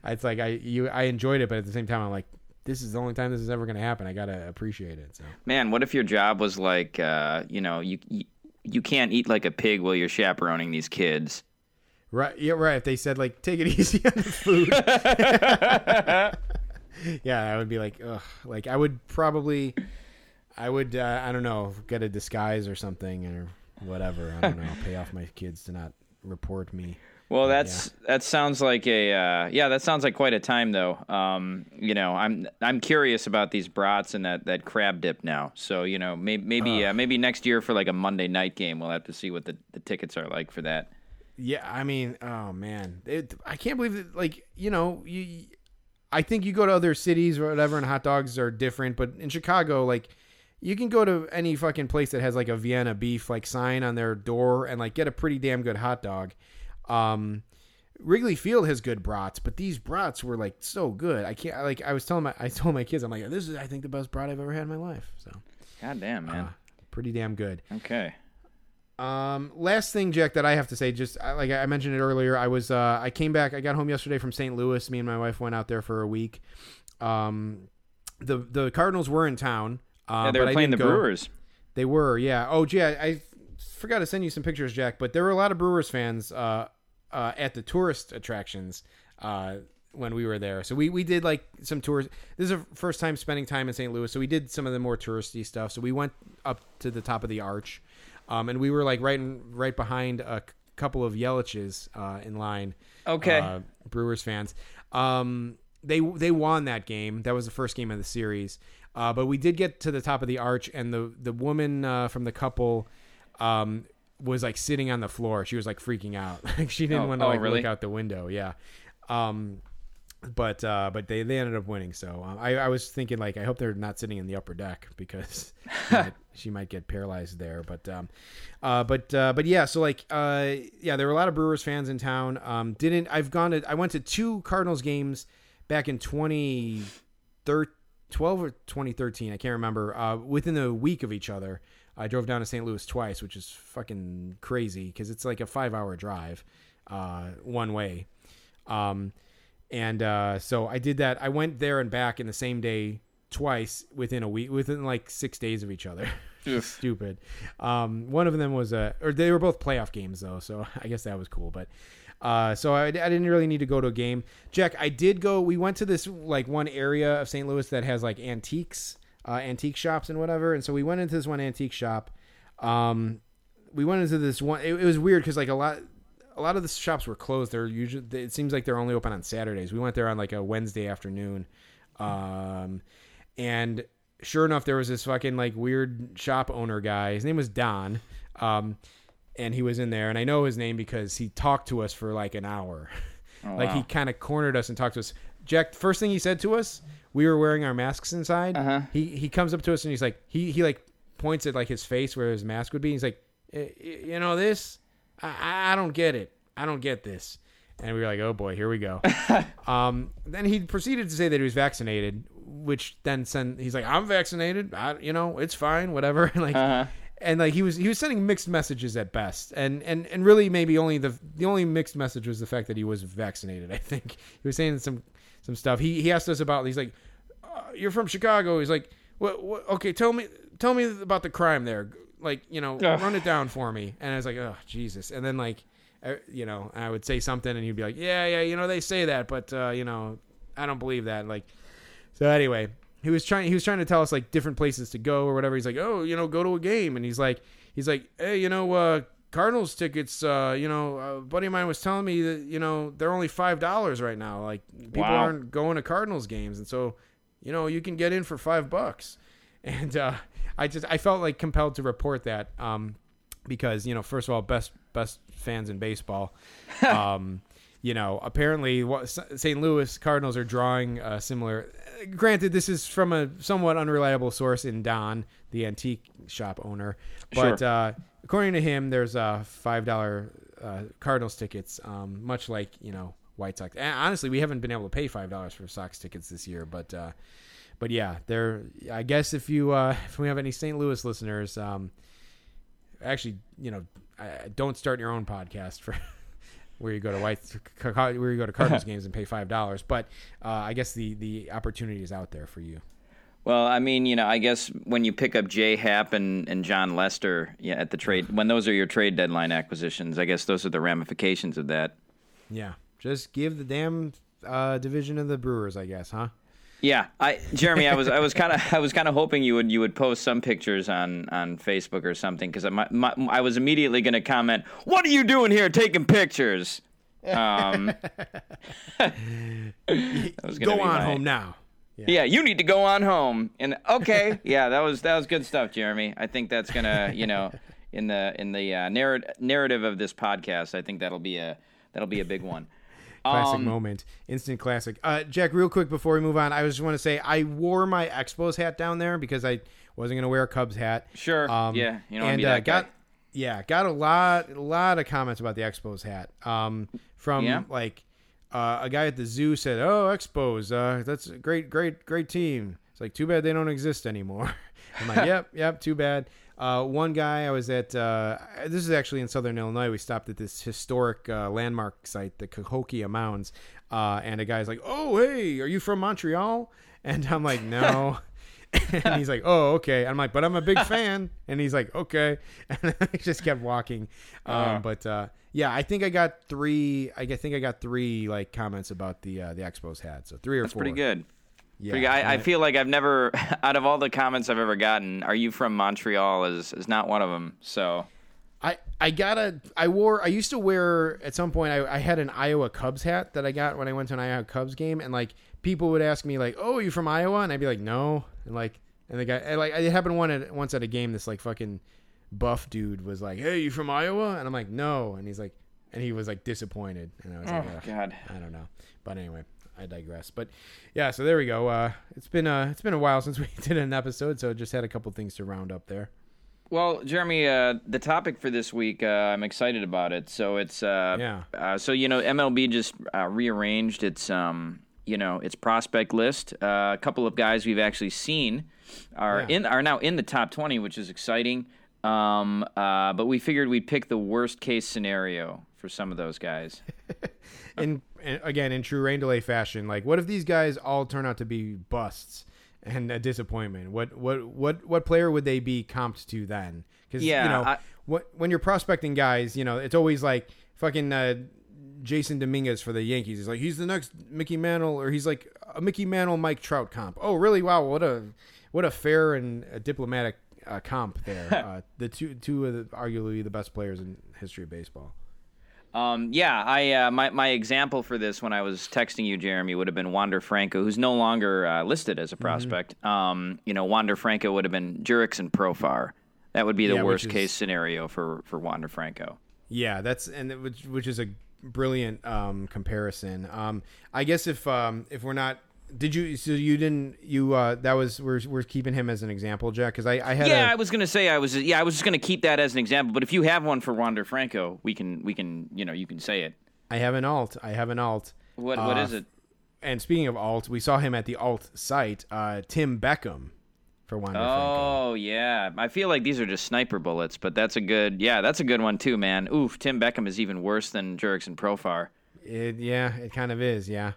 it's like I you I enjoyed it, but at the same time, I'm like, this is the only time this is ever gonna happen. I gotta appreciate it. So Man, what if your job was like, uh, you know, you, you you can't eat like a pig while you're chaperoning these kids. Right. Yeah. Right. If they said like, take it [LAUGHS] easy on the food. [LAUGHS] yeah, I would be like, ugh. Like I would probably, I would, uh, I don't know, get a disguise or something or whatever. I don't know. Pay off my kids to not report me. Well, that's that sounds like a uh, yeah, that sounds like quite a time though. Um, you know, I'm I'm curious about these brats and that, that crab dip now. So you know, maybe maybe uh, maybe next year for like a Monday night game, we'll have to see what the, the tickets are like for that. Yeah. I mean, oh man, it, I can't believe that. Like, you know, you. I think you go to other cities or whatever, and hot dogs are different. But in Chicago, like, you can go to any fucking place that has like a Vienna beef like sign on their door and like get a pretty damn good hot dog. Um, Wrigley Field has good brats, but these brats were like so good. I can't like I was telling my I told my kids I'm like this is I think the best brat I've ever had in my life. So God damn, man. pretty damn good. okay. Um, last thing, Jack, that I have to say, just like I mentioned it earlier, I was uh, I came back. I got home yesterday from St. Louis. Me and my wife went out there for a week. Um, the the Cardinals were in town. Uh, Yeah, they were playing the go. Brewers. They were, yeah. Oh, gee, I, I forgot to send you some pictures, Jack. But there were a lot of Brewers fans uh, uh, at the tourist attractions uh, when we were there. So we, we did like some tours. This is our first time spending time in St. Louis, so we did some of the more touristy stuff. So we went up to the top of the arch, um, and we were like right in, right behind a couple of Yelich's uh, in line. Okay. uh, Brewers fans. Um, they they won that game. That was the first game of the series. Uh, but we did get to the top of the arch, and the the woman uh, from the couple um, was like sitting on the floor. She was like freaking out. [LAUGHS] Like she didn't Oh, want to oh, like really? look out the window. Yeah. Um, but uh, but they, they ended up winning. So um, I, I was thinking like I hope they're not sitting in the upper deck [LAUGHS] because she, might, [LAUGHS] she might get paralyzed there. But um, uh, but uh, but yeah. So like uh, yeah, there were a lot of Brewers fans in town. Um, didn't I've gone to I went to two Cardinals games back in 2012 or 2013. I can't remember. Uh, within a week of each other. I drove down to St. Louis twice, which is fucking crazy because it's like a five hour drive. uh, one way. Um, and uh, so I did that. I went there and back in the same day twice within a week, within like six days of each other. [LAUGHS] Stupid. Um, one of them was a, or they were both playoff games though, so [LAUGHS] I guess that was cool. But uh, so I, I didn't really need to go to a game. Jack, I did go. We went to this like one area of St. Louis that has like antiques, uh, antique shops and whatever. And so we went into this one antique shop. Um, we went into this one. It, it was weird because like a lot, a lot of the shops were closed. They're usually. It seems like they're only open on Saturdays. We went there on like a Wednesday afternoon, um, and sure enough, there was this fucking like weird shop owner guy. His name was Don, um, and he was in there. And I know his name because he talked to us for like an hour. like he kind of cornered us and talked to us. Jack, first thing he said to us, we were wearing our masks inside. Uh-huh. He he comes up to us and he's like he he like points at like his face where his mask would be. He's like, "Eh, you know this, I I- I don't get it. I don't get this. And we were like, oh boy, here we go. [LAUGHS] um, then he proceeded to say that he was vaccinated, which then sent he's like, I'm vaccinated. I, you know, it's fine, whatever. [LAUGHS] like, Uh-huh. and like he was he was sending mixed messages at best, and and and really maybe only the the only mixed message was the fact that he was vaccinated. I think he was saying some some stuff. He he asked us about. He's like, uh, you're from Chicago. He's like, what, what? Okay, tell me tell me about the crime there. Like, you know, Ugh. run it down for me. And I was like, oh Jesus. And then like, uh, you know, I would say something, and he'd be like, yeah, yeah, you know, they say that, but uh, you know, I don't believe that. Like, so anyway, he was trying he was trying to tell us like different places to go or whatever. He's like, "Oh, you know, go to a game." And he's like he's like, "Hey, you know, uh Cardinals tickets, uh, you know, a buddy of mine was telling me that, you know, they're only $5 right now. Like people Wow. aren't going to Cardinals games and so, you know, you can get in for 5 bucks." [LAUGHS] And uh I just I felt like compelled to report that um because, you know, first of all, best best fans in baseball. [LAUGHS] um you know, apparently what St. Louis Cardinals are drawing a similar. Granted, this is from a somewhat unreliable source in Don, the antique shop owner, but Sure. uh, according to him, there's uh, five dollar uh, Cardinals tickets, um, much like you know White Sox. And honestly, we haven't been able to pay five dollars for Sox tickets this year, but uh, but yeah, there. I guess if you uh, [LAUGHS] if we have any St. Louis listeners, um, actually, you know, I- don't start your own podcast for [LAUGHS] where you go to white where you go to Cardinals [LAUGHS] games and pay five dollars. But uh, I guess the the opportunity is out there for you. Well, I mean, you know, I guess when you pick up Jay Happ and, and Jon Lester yeah, at the trade, when those are your trade deadline acquisitions, I guess those are the ramifications of that. Yeah, just give the damn uh, division of the Brewers, I guess, huh? Yeah, I Jeremy, I was I was kind of [LAUGHS] I was kind of hoping you would you would post some pictures on on Facebook or something because I was immediately going to comment, "What are you doing here taking pictures?" Um, [LAUGHS] [LAUGHS] that was gonna Go on my- home now. Yeah, you need to go on home. And okay, [LAUGHS] yeah, that was that was good stuff, Jeremy. I think that's gonna, you know, [LAUGHS] in the in the uh, narrative narrative of this podcast, I think that'll be a that'll be a big one. Classic Um, moment, instant classic. Uh, Jack, real quick before we move on, I just want to say I wore my Expos hat down there because I wasn't gonna wear a Cubs hat. Sure, yeah, you don't and uh, got yeah, got a lot, a lot of comments about the Expos hat. Um, from Yeah? like uh, a guy at the zoo said, "Oh, Expos, uh, that's a great, great, great team." It's like too bad they don't exist anymore. [LAUGHS] I'm like, [LAUGHS] yep, yep, too bad. Uh, one guy I was at. Uh, this is actually in Southern Illinois. We stopped at this historic uh, landmark site, the Cahokia Mounds, uh, and a guy's like, "Oh, hey, are you from Montreal?" And I'm like, [LAUGHS] "No." [LAUGHS] and he's like, "Oh, okay." I'm like, "But I'm a big [LAUGHS] fan." And he's like, "Okay." [LAUGHS] And I just kept walking. Um, Uh. but uh, yeah, I think I got three. I think I got three like comments about the uh, the Expos hat. So three or That's four. pretty good. Yeah, Pretty good. I, I feel like I've never, out of all the comments I've ever gotten, "Are you from Montreal?" is is not one of them. So I I got a I wore I used to wear at some point I, I had an Iowa Cubs hat that I got when I went to an Iowa Cubs game and like people would ask me like oh you from Iowa? And I'd be like no. And like and the guy and, like it happened one at, once at a game this like fucking buff dude was like hey you from Iowa? And I'm like no. And he's like and he was like disappointed. And I was like Oh, God. I don't know. But anyway I digress. But yeah so there we go. Uh it's been uh it's been a while [LAUGHS] since we did an episode so just had a couple things to round up there. Well, Jeremy, uh, the topic for this week, uh, I'm excited about it. So it's uh, Yeah. Uh, so you know, MLB just uh, rearranged its um, you know, its prospect list. Uh, a couple of guys we've actually seen are Yeah. in are now in the top 20, which is exciting. Um, uh, but we figured we'd pick the worst case scenario for some of those guys. [LAUGHS] in, in again in true rain delay fashion, like what if these guys all turn out to be busts and a disappointment? What what what what player would they be comped to then? Because Yeah, you know I- what when you're prospecting guys, you know it's always like fucking uh, Jasson Dominguez for the Yankees. He's like he's the next Mickey Mantle, or he's like a Mickey Mantle Mike Trout comp. Oh really? Wow, what a what a fair and a diplomatic uh, comp there. [LAUGHS] uh, the two two of the, arguably the best players in history of baseball. Um, yeah, I uh, my my example for this when I was texting you, Jeremy, would have been Wander Franco, who's no longer uh, listed Mm-hmm. as a prospect. Um, you know, Wander Franco would have been Jurickson Profar. That would be the Yeah, worst is- case scenario for for Wander Franco. Yeah, that's and it- which which is a brilliant um, comparison. Um, I guess if um, if we're not, did you? So you didn't? You uh, that was we're we're keeping him as an example, Jack, because I I had Yeah, a, I was gonna say I was yeah I was just gonna keep that as an example. But if you have one for Wander Franco, we can we can you know you can say it. I have an alt. I have an alt. What what Uh, is it? And speaking of alt, we saw him at the alt site. Uh, Tim Beckham for Wander Franco. Oh yeah, I feel like these are just sniper bullets, but that's a good yeah that's a good one too, man. Oof, Tim Beckham is even worse than Jurickson Profar. It, yeah, it kind of is. Yeah.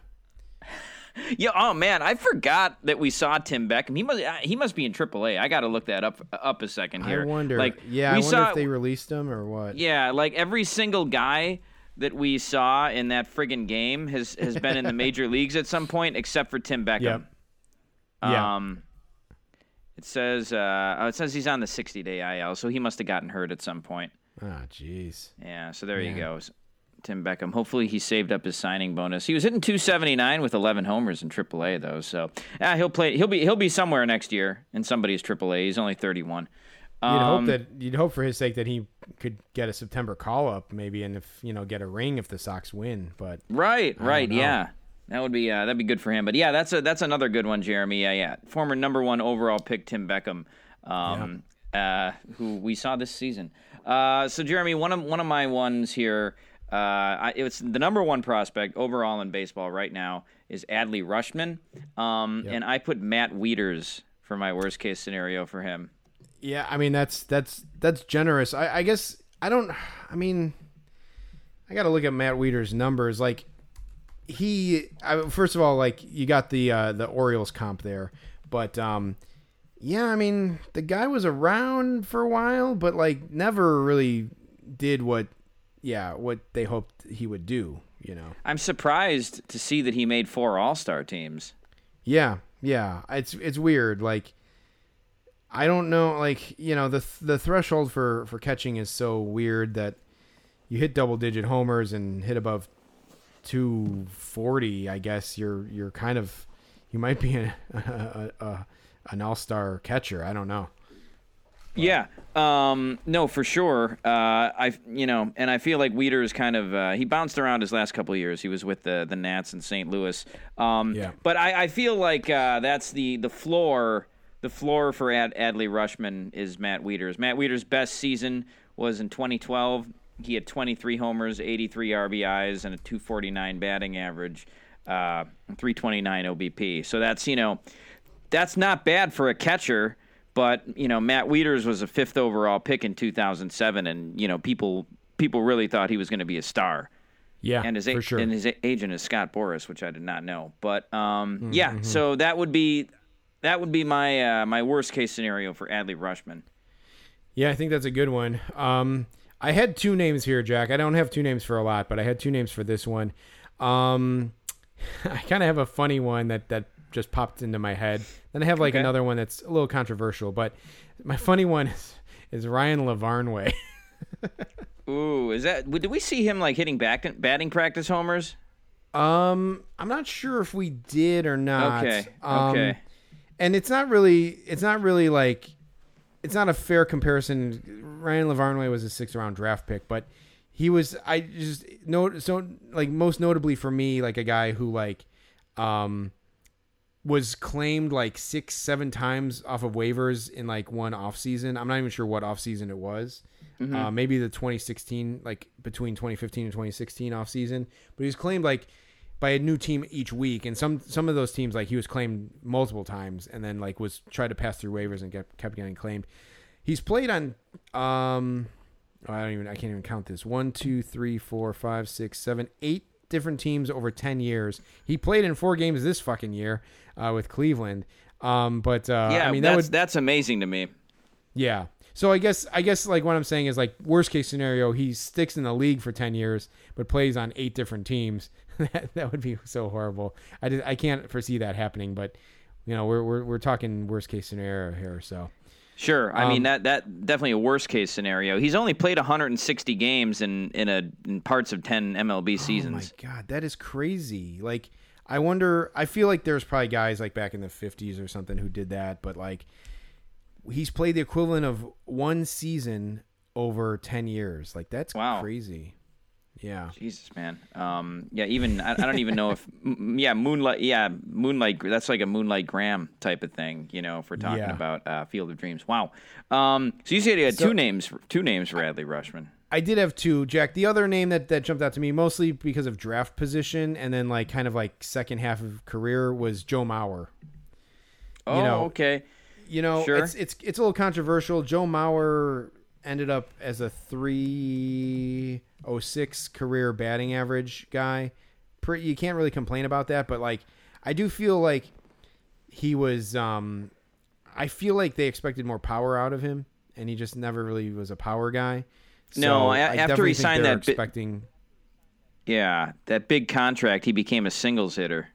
[LAUGHS] Yeah. Oh man, I forgot that we saw Tim Beckham. He must. uh, He must be in AAA. I got to look that up. Up a second here. I wonder. Like, yeah, I wonder saw. if they released him or what. yeah, like every single guy that we saw in that friggin' game has has been in the major [LAUGHS] leagues at some point, except for Tim Beckham. Yep. Yeah. Um. It says. Uh. oh, It says he's on the 60 day IL, so he must have gotten hurt at some point. Ah, jeez. Yeah. So there you Yeah. go. Tim Beckham. Hopefully he saved up his signing bonus. He was hitting 279 with 11 homers in AAA though. So yeah, he'll play. He'll be he'll be somewhere next year in somebody's AAA. He's only 31. You'd Um, hope that you'd hope for his sake that he could get a September call up, maybe, and if you know get a ring if the Sox win. But Right. Right. know. Yeah. That would be uh, that'd be good for him. But yeah, that's a that's another good one, Jeremy. Yeah, yeah. Former number one overall pick Tim Beckham, um, uh, who we saw this season. Uh, so Jeremy, one of one of my ones here. Uh, I, it's the number one prospect overall in baseball right now is Adley Rutschman, um, and I put Matt Wieters for my worst case scenario for him. yeah, I mean that's that's that's generous. I, I guess I don't. I mean, I got to look at Matt Wieters' numbers. Like he, I, first of all, like you got the uh, the Orioles comp there, but um, yeah, I mean the guy was around for a while, but like never really did what, yeah, what they hoped he would do. You know. I'm surprised to see that he made four All Star teams. Yeah, yeah. It's it's weird. Like I don't know. Like you know, the the threshold for for catching is so weird that you hit double digit homers and hit above two forty. I guess you're you're kind of you might be [LAUGHS] a, a, a an all star catcher. I don't know. Yeah, um, no, for sure. Uh, I, you know, and I feel like Wieters kind of uh, he bounced around his last couple of years. He was with the the Nats in St. Louis. Um, Yeah. But I, I feel like uh, that's the the floor. The floor for Ad, Adley Rutschman is Matt Wieters. Matt Wieters' best season was in 2012. He had 23 homers, 83 RBIs, and a 249 batting average, uh, 329 OBP. So that's you know, that's not bad for a catcher. But you know, Matt Wieters was a fifth overall pick in 2007, and you know, people people really thought he was going to be a star. Yeah, And his a- sure. and his a- agent is Scott Boras, which I did not know. But um, Mm-hmm, yeah, so that would be that would be my uh, my worst case scenario for Adley Rutschman. Yeah, I think that's a good one. Um, I had two names here, Jack. I don't have two names for a lot, but I had two names for this one. Um, [LAUGHS] I kind of have a funny one that that just popped into my head. Then I have like Okay. another one that's a little controversial, but my funny one is, is Ryan Lavarnway. [LAUGHS] Ooh, is that? Did we see him like hitting back batting practice homers? um, I'm not sure if we did or not. Okay, Um, okay. and it's not really it's not really like it's not a fair comparison. Ryan Lavarnway was a sixth round draft pick, but he was I just no so like most notably for me like a guy who like um was claimed like six seven times off of waivers in like one off season. I'm not even sure what off season it was. Uh, maybe the 2016 like between 2015 and 2016 off season, but he was claimed like by a new team each week, and some some of those teams like he was claimed multiple times, and then like was tried to pass through waivers and get, kept getting claimed. He's played on um oh, I don't even I can't even count this. One, two, three, four, five, six, seven, eight different teams over ten years. He played in four games this fucking year uh, with Cleveland. Um, but uh, yeah, I mean that that's would that's amazing to me. yeah. So I guess I guess like what I'm saying is like worst case scenario, he sticks in the league for ten years, but plays on eight different teams. [LAUGHS] that, that would be so horrible. I just, I can't foresee that happening. But you know we're we're, we're talking worst case scenario here. So Sure. I Um, mean that that definitely a worst case scenario. He's only played 160 games in in a in parts of 10 MLB seasons. Oh my god, that is crazy. Like I wonder I feel like there's probably guys like back in the 50s or something who did that, but like he's played the equivalent of one season over 10 years. Like that's Wow. crazy. Yeah. Jesus, man. Um, yeah, even I, I don't even know if [LAUGHS] m- yeah, moonlight. Yeah, moonlight. That's like a moonlight Graham type of thing. You know, if we're talking Yeah. about uh, Field of Dreams. Wow. Um, so you said you had So- two names, two names for Adley Rutschman. I did have two, Jack. The other name that, that jumped out to me mostly because of draft position and then like kind of like second half of career was Joe Mauer. Oh, know, okay. You know, Sure. it's it's it's a little controversial. Joe Mauer ended up as a 306 career batting average guy. Pretty, you can't really complain about that, but like I do feel like he was um I feel like they expected more power out of him and he just never really was a power guy. So No, a- I after he signed that bi- expecting Yeah, that big contract, he became a singles hitter.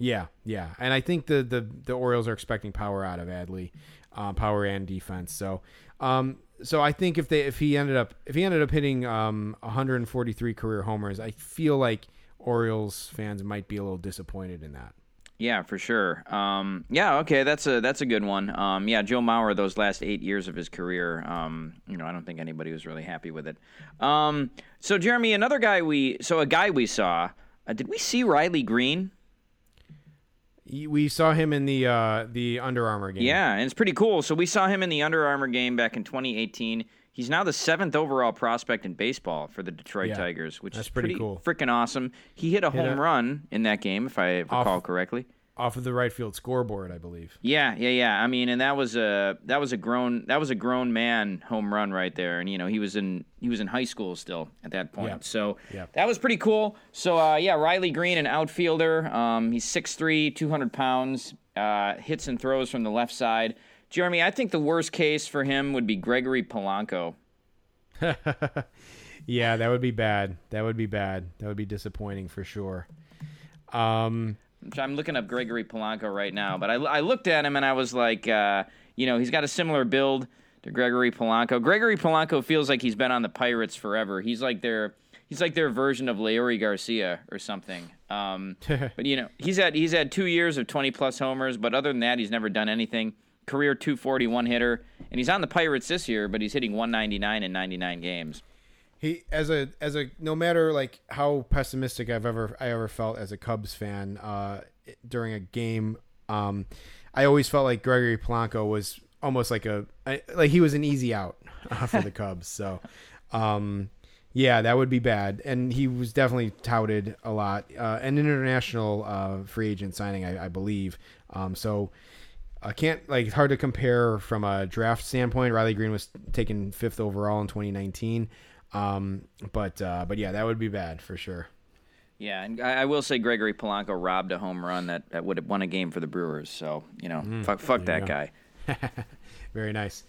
Yeah, yeah, and I think the the, the Orioles are expecting power out of Adley, um, power and defense. So, um, so I think if they if he ended up if he ended up hitting um 143 career homers, I feel like Orioles fans might be a little disappointed in that. Yeah, for sure. Um, yeah, okay, that's a that's a good one. Um, yeah, Joe Mauer, those last eight years of his career, um, you know, I don't think anybody was really happy with it. Um, so Jeremy, another guy we so a guy we saw. Uh, did we see Riley Greene? We saw him in the uh, the Under Armour game. Yeah, and it's pretty cool. So we saw him in the Under Armour game back in 2018. He's now the seventh overall prospect in baseball for the Detroit Yeah, Tigers, which is pretty pretty, cool. freaking awesome. He hit a Hit home a- run in that game, if I recall Off- correctly. Off of the right field scoreboard, I believe. Yeah, yeah, yeah. I mean, and that was a that was a grown that was a grown man home run right there, and you know he was in he was in high school still at that point. Yep. So Yep. that was pretty cool. So uh, yeah, Riley Greene, an outfielder. Um, he's 6'3", 200 pounds. Uh, hits and throws from the left side. Jeremy, I think the worst case for him would be Gregory Polanco. [LAUGHS] Yeah, that would be bad. That would be bad. That would be disappointing for sure. Um, I'm looking up Gregory Polanco right now, but I, I looked at him and I was like, uh, you know, he's got a similar build to Gregory Polanco. Gregory Polanco feels like he's been on the Pirates forever. He's like their he's like their version of Leury Garcia or something. Um, [LAUGHS] but you know, he's had he's had two years of 20 plus homers, but other than that, he's never done anything. Career 241 hitter, and he's on the Pirates this year, but he's hitting 199 in 99 games. He as a as a no matter like how pessimistic I've ever I ever felt as a Cubs fan uh, during a game, um, I always felt like Gregory Polanco was almost like a I- like he was an easy out uh, for the [LAUGHS] Cubs. So, um, yeah, that would be bad. And he was definitely touted a lot, uh, an international uh, free agent signing, I, I believe. Um, so. I can't like it's hard to compare from a draft standpoint. Riley Greene was taken fifth overall in 2019, um, but uh, but yeah, that would be bad for sure. Yeah, and I, I will say Gregory Polanco robbed a home run that, that would have won a game for the Brewers. So you know, fuck, fuck that guy. [LAUGHS] Very nice.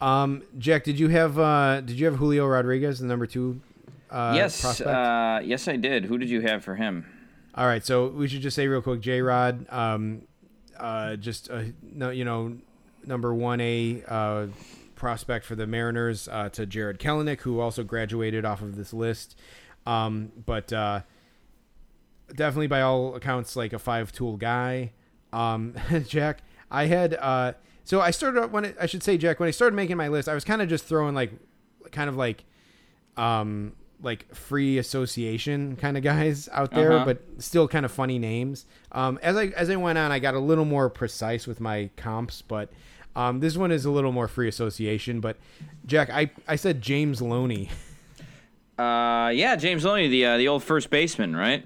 Um, Jack, did you have uh, did you have Julio Rodriguez, the number two? Uh, yes, uh, yes, I did. Who did you have for him? All right, so we should just say real quick, J Rod, um, uh, just uh, no, you know, number one A uh, prospect for the Mariners uh, to Jarred Kelenic, who also graduated off of this list, um, but uh, definitely by all accounts like a five tool guy. Um, [LAUGHS] Jack, I had uh, so I started when it, I should say Jack when I started making my list, I was kind of just throwing like kind of like um like free association kind of guys out there Uh-huh. but still kind of funny names um as i as i went on i got a little more precise with my comps but um this one is a little more free association but jack i i said james loney [LAUGHS] Uh, yeah, James Loney, the uh, the old first baseman, right?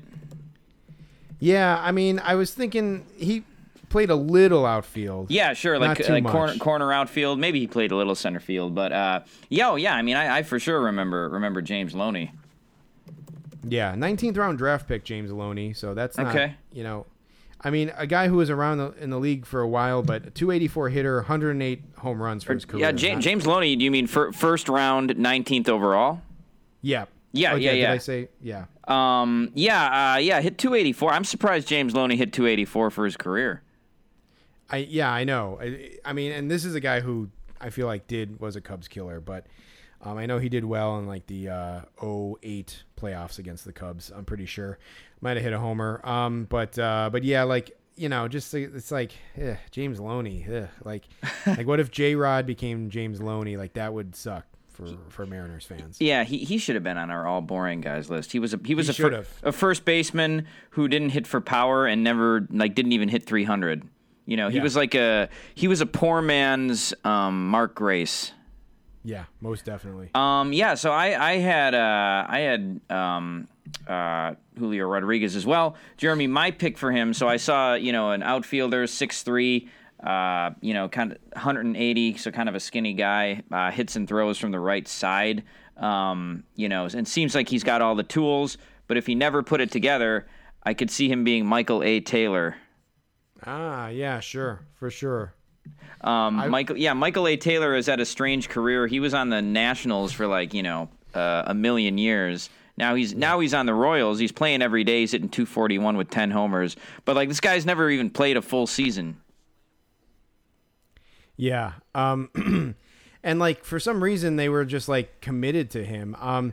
yeah i mean i was thinking he played a little outfield. Yeah, sure. Like, like corner, corner outfield. Maybe he played a little center field, but uh, yeah, oh, yeah. I mean, I, I for sure remember remember James Loney. Yeah, 19th round draft pick James Loney. So that's not, Okay. you know, I mean, a guy who was around the, in the league for a while, but 284 hitter, 108 home runs for his career. Yeah, James, James Loney. Do you mean fir- first round, nineteenth overall? Yeah. Yeah, Oh, yeah, Did yeah. I say yeah? Um, yeah, uh, yeah. Hit 284. I'm surprised James Loney hit 284 for his career. I yeah, I know. I, I mean, and this is a guy who I feel like did was a Cubs killer, but um, I know he did well in like the uh, 08 playoffs against the Cubs. I'm pretty sure might have hit a homer. Um, but uh, but yeah, like you know, just it's like eh, James Loney. Eh, like [LAUGHS] like what if J Rod became James Loney? Like that would suck for for Mariners fans. Yeah, he, he should have been on our all boring guys list. He was a he was He a, fir- a first baseman who didn't hit for power and never like didn't even hit 300. You know, he Yeah. was like a he was a poor man's um, Mark Grace. Yeah, most definitely. Um, yeah, so I I had uh, I had um, uh, Julio Rodriguez as well. Jeremy, my pick for him. So I saw you know an outfielder, six three. Uh, you know, kind of 180, so kind of a skinny guy, uh, hits and throws from the right side. Um, you know, and seems like he's got all the tools, but if he never put it together, I could see him being Michael A. Taylor. ah, yeah, sure, for sure. Um, Michael, yeah, Michael A. Taylor has had a strange career. He was on the Nationals for like you know uh, a million years. Now he's now he's on the Royals. He's playing every day. He's hitting 241 with 10 homers. But like this guy's never even played a full season. Yeah. Um [CLEARS THROAT] and like for some reason they were just like committed to him. Um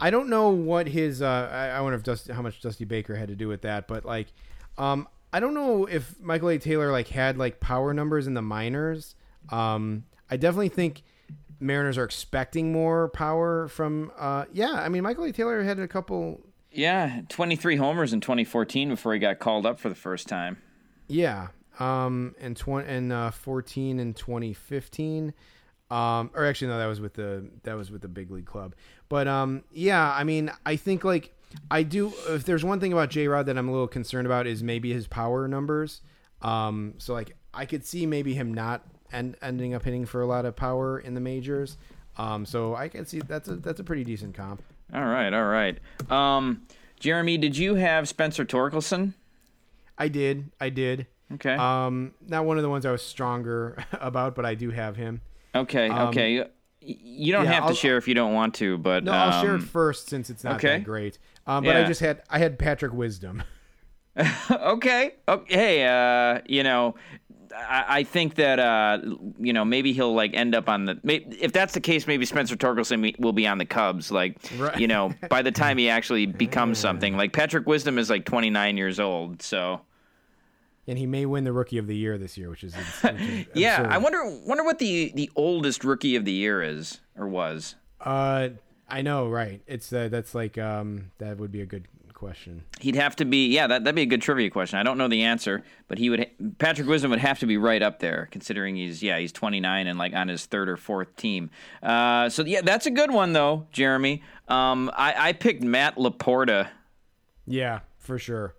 I don't know what his uh I, I wonder if Dusty how much Dusty Baker had to do with that, but like um I don't know if Michael A. Taylor like had like power numbers in the minors. Um I definitely think Mariners are expecting more power from uh yeah, I mean Michael A. Taylor had a couple Yeah, 23 homers in 2014 before he got called up for the first time. Yeah. Um, and twenty and uh, fourteen and twenty fifteen. Um, or actually no, that was with the that was with the big league club. But um, yeah, I mean, I think like I do. If there's one thing about J Rod that I'm a little concerned about is maybe his power numbers. Um, so like I could see maybe him not end, ending up hitting for a lot of power in the majors. Um, so I can see that's a that's a pretty decent comp. All right, all right. Um, Jeremy, did you have Spencer Torkelson? I did, I did. Okay. Um, not one of the ones I was stronger [LAUGHS] about, but I do have him. okay, okay. You don't um, yeah, have to I'll- share if you don't want to, but No, I'll share it um, first since it's not okay. that great. Um, but I just had I had Patrick Wisdom. [LAUGHS] okay. okay. Hey, uh, you know, I, I think that uh, you know maybe he'll like end up on the. If that's the case, maybe Spencer Torkelson will be on the Cubs. Like, Right. you know, [LAUGHS] by the time he actually becomes something, like Patrick Wisdom is like 29 years old. So and he may win the Rookie of the Year this year, which is, which is [LAUGHS] yeah, absurd. I wonder wonder what the the oldest rookie of the year is or was. Uh, I know, right? It's uh, that's like um, that would be a good question. He'd have to be yeah that that'd be a good trivia question. I don't know the answer, but he would Patrick Wisdom would have to be right up there considering he's yeah he's 29 and like on his third or fourth team. Uh, so yeah, that's a good one though, Jeremy. Um, I, I picked Matt LaPorta. Yeah, for sure.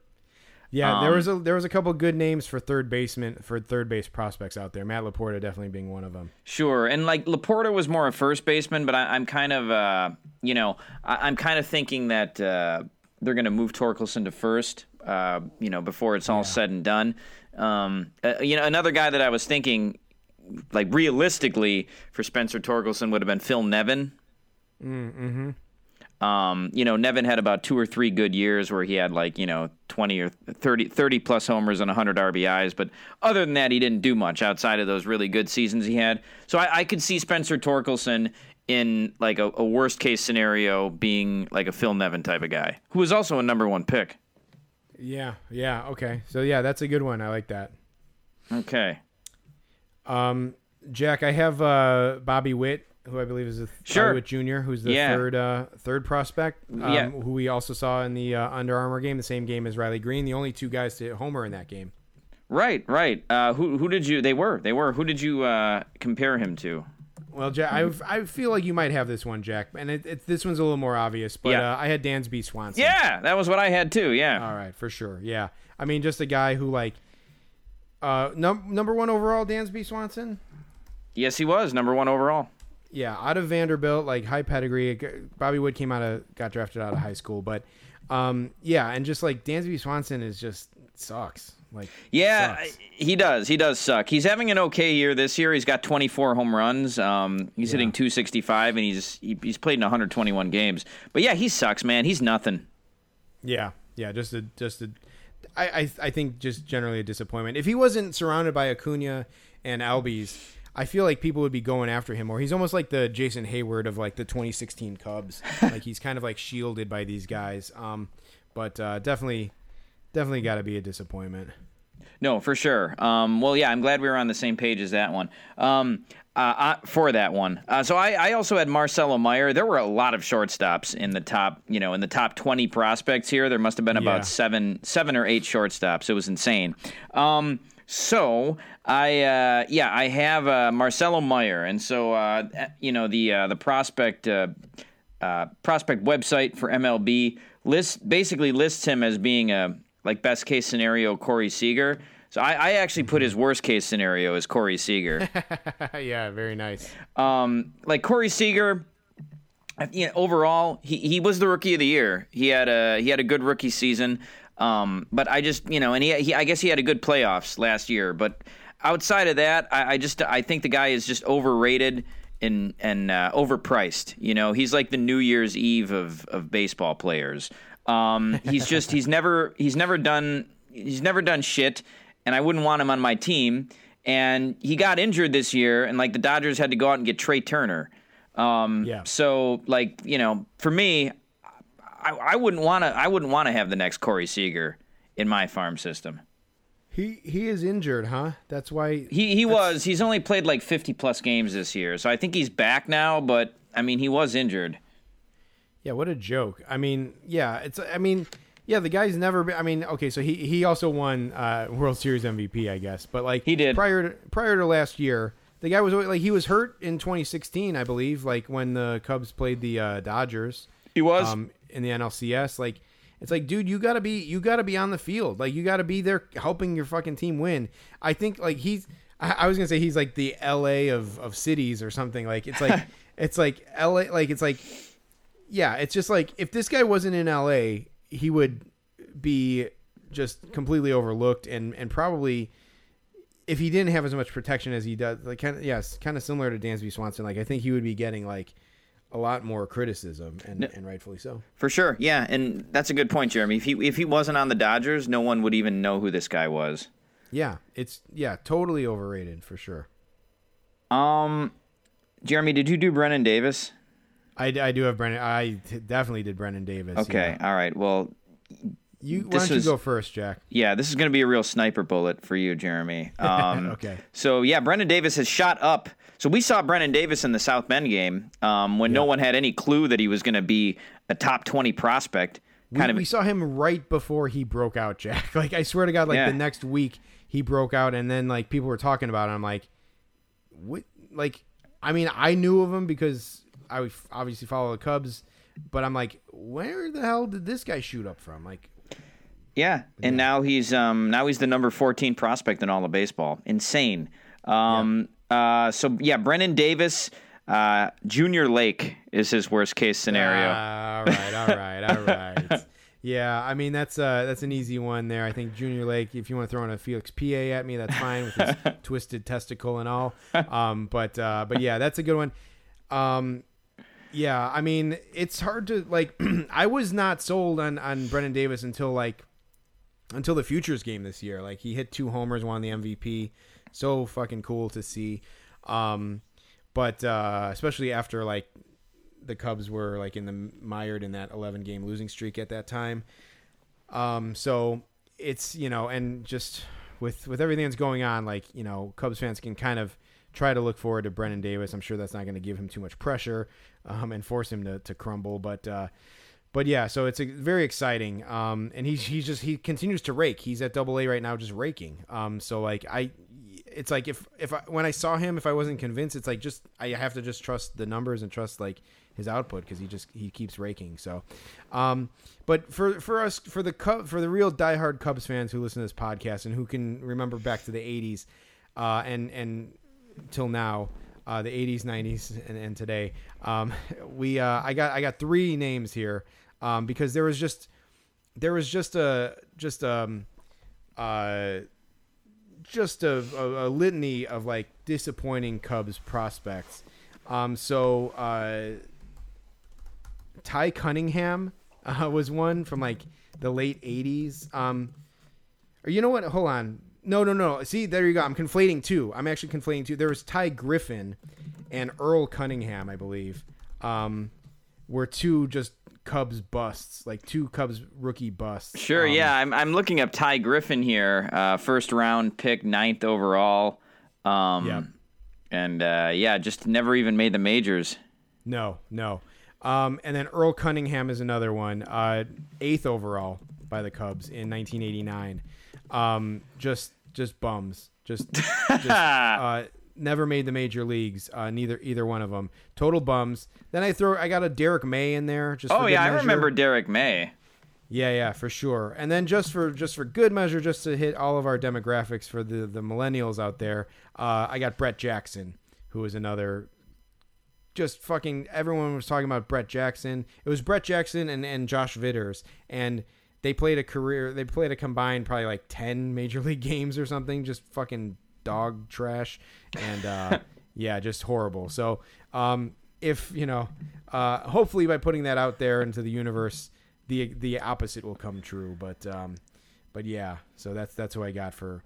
Yeah, there Um, was a there was a couple good names for third baseman for third base prospects out there. Matt LaPorta definitely being one of them. Sure, and like LaPorta was more a first baseman, but I, I'm kind of, uh, you know, I, I'm kind of thinking that uh, they're going to move Torkelson to first, uh, you know, before it's all said and done. Um, uh, you know, another guy that I was thinking, like realistically, for Spencer Torkelson would have been Phil Nevin. Mm-hmm. Um, you know, Nevin had about two or three good years where he had like, you know, 20 or 30, 30 plus homers and 100 RBIs. But other than that, he didn't do much outside of those really good seasons he had. So I, I could see Spencer Torkelson in like a, a worst case scenario being like a Phil Nevin type of guy who was also a number one pick. Yeah, yeah, okay. So yeah, that's a good one. I like that. Okay. Um, Jack, I have uh, Bobby Witt, who I believe is a Sure. Bobby Witt Jr., who's the Yeah. third uh, third prospect. Um, Yeah. who we also saw in the uh, Under Armour game, the same game as Riley Greene, the only two guys to hit homer in that game. Right, right. Uh, who who did you? They were they were. Who did you uh, compare him to? Well, Jack, I, I feel like you might have this one, Jack, and it, it, this one's a little more obvious. But Yeah. uh, I had Dansby Swanson. Yeah, that was what I had too. Yeah. All right, for sure. Yeah, I mean, just a guy who like Uh, num- number one overall, Dansby Swanson. Yes, he was number one overall. Yeah, out of Vanderbilt, like high pedigree. Bobby Wood came out of got drafted out of high school, but um, yeah, and just like Dansby Swanson is just sucks. Like Yeah, sucks. he does. He does suck. He's having an okay year this year. He's got 24 home runs. Um, he's hitting 265, and he's he, he's played in 121 games. But yeah, he sucks, man. He's nothing. Yeah, yeah, just a just a. I, I I think just generally a disappointment. If he wasn't surrounded by Acuna and Albies, I feel like people would be going after him more. He's almost like the Jason Heyward of like the 2016 Cubs. [LAUGHS] like he's kind of like shielded by these guys. Um, but uh, definitely, definitely got to be a disappointment. No, for sure. Um, well, yeah, I'm glad we were on the same page as that one. Um, uh, uh, for that one, uh, so I, I also had Marcelo Mayer. There were a lot of shortstops in the top, you know, in the top 20 prospects here. There must have been about Yeah. seven, seven or eight shortstops. It was insane. Um, so I, uh, yeah, I have uh, Marcelo Mayer, and so uh, you know the uh, the prospect uh, uh, prospect website for MLB lists basically lists him as being a like best case scenario Corey Seager. So I, I actually put his worst case scenario as Corey Seager. [LAUGHS] yeah, very nice. um, like Corey Seager, you know, overall he, he was the rookie of the year. He had a he had a good rookie season. Um, but I just you know, and he, he I guess he had a good playoffs last year. But outside of that, I, I just I think the guy is just overrated and and uh, overpriced. You know, he's like the New Year's Eve of of baseball players. Um, he's [LAUGHS] just he's never he's never done he's never done shit, and I wouldn't want him on my team. And he got injured this year, and like the Dodgers had to go out and get Trea Turner. Um, Yeah. So like you know, for me, I, I wouldn't want to I wouldn't want to have the next Corey Seager in my farm system. He he is injured, huh? That's why. He he was he's only played like 50 plus games this year, so I think he's back now. But I mean, he was injured. Yeah, what a joke. I mean, yeah, it's. I mean, yeah, the guy's never been. I mean, okay, so he he also won uh, World Series MVP, I guess, but like He did. prior to prior to last year. The guy was like he was hurt in 2016, I believe, like when the Cubs played the uh, Dodgers. He was. um, in the NLCS. Like, it's like, dude, you gotta be, you gotta be on the field. Like, you gotta be there helping your fucking team win. I think like he's, I, I was gonna say he's like the LA of of cities or something. Like, it's like, [LAUGHS] it's like LA. Like, it's like, yeah, it's just like if this guy wasn't in LA, he would be just completely overlooked and and probably if he didn't have as much protection as he does, like kind of yes, kind of similar to Dansby Swanson. Like I think he would be getting like a lot more criticism and, and rightfully so. For sure, yeah, and that's a good point, Jeremy. If he if he wasn't on the Dodgers, no one would even know who this guy was. Yeah, it's yeah, totally overrated for sure. Um, Jeremy, did you do Brennen Davis? I, I do have Brennen. I definitely did Brennen Davis. Okay, all right. Well, you why don't was- you go first, Jack? yeah, this is going to be a real sniper bullet for you, Jeremy. [LAUGHS] Um, Okay. So yeah, Brennen Davis has shot up. So we saw Brennen Davis in the South Bend game um, when no one had any clue that he was going to be a top twenty prospect. We, Kind of we saw him right before he broke out, Jack. [LAUGHS] Like I swear to God, like Yeah. the next week he broke out, and then like people were talking about it. I'm like, what? Like, I mean, I knew of him because I obviously follow the Cubs, but I'm like, where the hell did this guy shoot up from? Like, Yeah, and now he's um now he's the number fourteen prospect in all of baseball. Insane. Um. Uh. So yeah, Brennen Davis, uh, Junior Lake is his worst case scenario. Ah, all right, all right, all right. [LAUGHS] Yeah, I mean that's uh that's an easy one there. I think Junior Lake, if you want to throw in a Felix Pie at me, that's fine with his [LAUGHS] twisted testicle and all. Um, but uh, but yeah, that's a good one. Um, yeah, I mean it's hard to like. [CLEARS THROAT] I was not sold on on Brennen Davis until like until the futures game this year. Like he hit two homers, won the MVP. So fucking cool to see. Um, but uh, especially after like the Cubs were like in the mired in that 11 game losing streak at that time. Um, so it's you know, and just with with everything that's going on, like you know, Cubs fans can kind of try to look forward to Brennen Davis. I'm sure that's not going to give him too much pressure um, and force him to, to crumble, but. Uh, but yeah, so it's a, very exciting. Um, and he's he's just he continues to rake. He's at Double A right now, just raking. Um, so like I, it's like if if I, when I saw him, if I wasn't convinced, it's like just I have to just trust the numbers and trust like his output because he just he keeps raking. So, um, but for for us for the Cub for the real diehard Cubs fans who listen to this podcast and who can remember back to the '80s, uh, and and till now. Uh, the 80s, 90s, and, and today. Um, [LAUGHS] we uh, I got I got three names here um, because there was just there was just a just um uh just a, a, a litany of like disappointing Cubs prospects. Um, so uh, Ty Cunningham uh, was one from like the late '80s. Um, or you know what? Hold on. No, no, no. See, there you go. I'm conflating two. I'm actually conflating two. There was Ty Griffin and Earl Cunningham, I believe. Um, were two just Cubs busts, like two Cubs rookie busts. Sure, Um, yeah. I'm, I'm looking up Ty Griffin here, uh, first round pick, ninth overall. Um, Yeah. And uh, yeah, just never even made the majors. No, no. Um, and then Earl Cunningham is another one, uh, eighth overall by the Cubs in 1989. Um, just, just bums. Just, [LAUGHS] just uh, never made the major leagues. Uh, neither, either one of them. Total bums. Then I throw, I got a Derrick May in there. Just Oh yeah, I remember Derrick May. Yeah, yeah, for sure. And then just for just for good measure, just to hit all of our demographics for the the millennials out there, uh, I got Brett Jackson, who is another. Just fucking everyone was talking about Brett Jackson. It was Brett Jackson and, and Josh Vitters, and they played a career. They played a combined probably like ten major [LAUGHS] league games or something. Just fucking dog trash, and uh, [LAUGHS] yeah, just horrible. So um, if you know, uh, hopefully by putting that out there into the universe, the the opposite will come true. But um, but yeah, so that's that's what I got for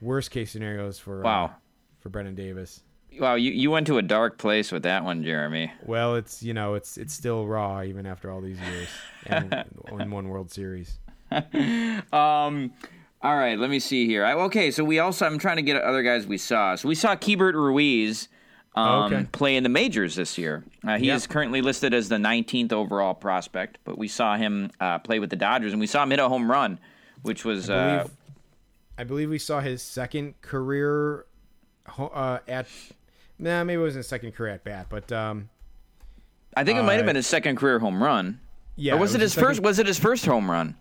worst case scenarios for uh, Wow. for Brennen Davis. Wow, you, you went to a dark place with that one, Jeremy. Well, it's you know it's it's still raw even after all these years and [LAUGHS] in one World Series. [LAUGHS] Um, all right, let me see here. I, okay, so we also I'm trying to get other guys we saw. So we saw Keibert Ruiz um, Okay. play in the majors this year. Uh, he Yeah. is currently listed as the 19th overall prospect, but we saw him uh, play with the Dodgers, and we saw him hit a home run, which was I uh, believe, I believe we saw his second career uh, at. Nah, maybe it wasn't his second career at bat, but um, I think it might have uh, been his second career home run. yeah, or was it, his second- first? Was it his first home run?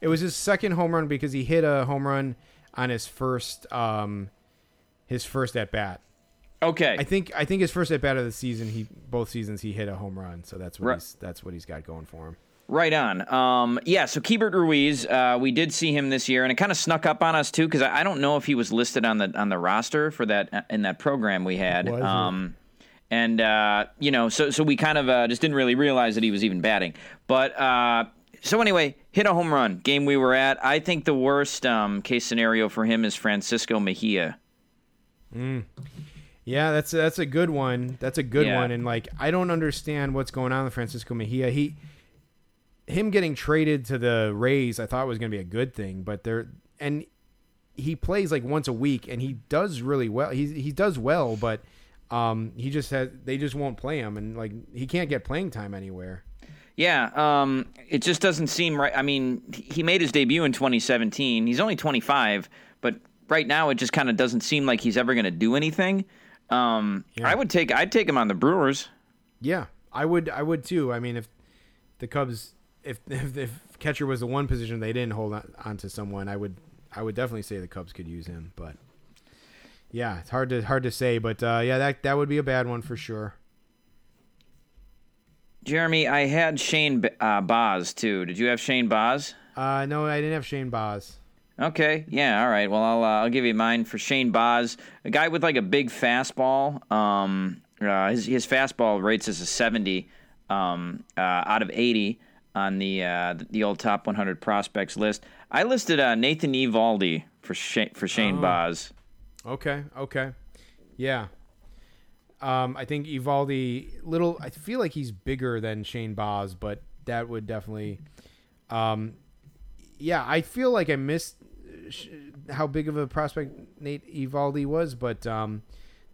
It was his second home run because he hit a home run on his first um, his first at bat. Okay, I think I think his first at bat of the season, he both seasons he hit a home run, so that's what Right. he's that's what he's got going for him. Right on. Um, yeah, so Keibert Ruiz, uh, we did see him this year, and it kind of snuck up on us too because I, I don't know if he was listed on the on the roster for that in that program we had. Um, and uh, you know, so so we kind of uh, just didn't really realize that he was even batting. But uh, so anyway, hit a home run game we were at. I think the worst um, case scenario for him is Francisco Mejia. Yeah, that's that's a good one. That's a good Yeah. one, and like I don't understand what's going on with Francisco Mejia. He him getting traded to the Rays, I thought was going to be a good thing, but they're and he plays like once a week, and he does really well. He he does well, but um, he just has they just won't play him, and like he can't get playing time anywhere. Yeah, um, it just doesn't seem right. I mean, he made his debut in 2017. He's only 25, but right now it just kind of doesn't seem like he's ever going to do anything. Um, Yeah. I would take I'd take him on the Brewers. Yeah, I would. I would too. I mean, if the Cubs, if if, if catcher was the one position they didn't hold on, to someone, I would. I would definitely say the Cubs could use him. But yeah, it's hard to hard to say. But uh, yeah, that that would be a bad one for sure. Jeremy, I had Shane uh, Baz too. Did you have Shane Baz? Uh, no, I didn't have Shane Baz. Okay, yeah, all right. Well, I'll uh, I'll give you mine for Shane Baz, a guy with like a big fastball. Um, uh, his his fastball rates as a seventy um, uh, out of eighty on the uh, the old top 100 prospects list. I listed uh, Nathan Eovaldi for Shane, for Shane Baz. Okay, okay, yeah. Um, I think Eovaldi little. I feel like he's bigger than Shane Baz, but that would definitely. Um, yeah, I feel like I missed sh- how big of a prospect Nate Eovaldi was, but um,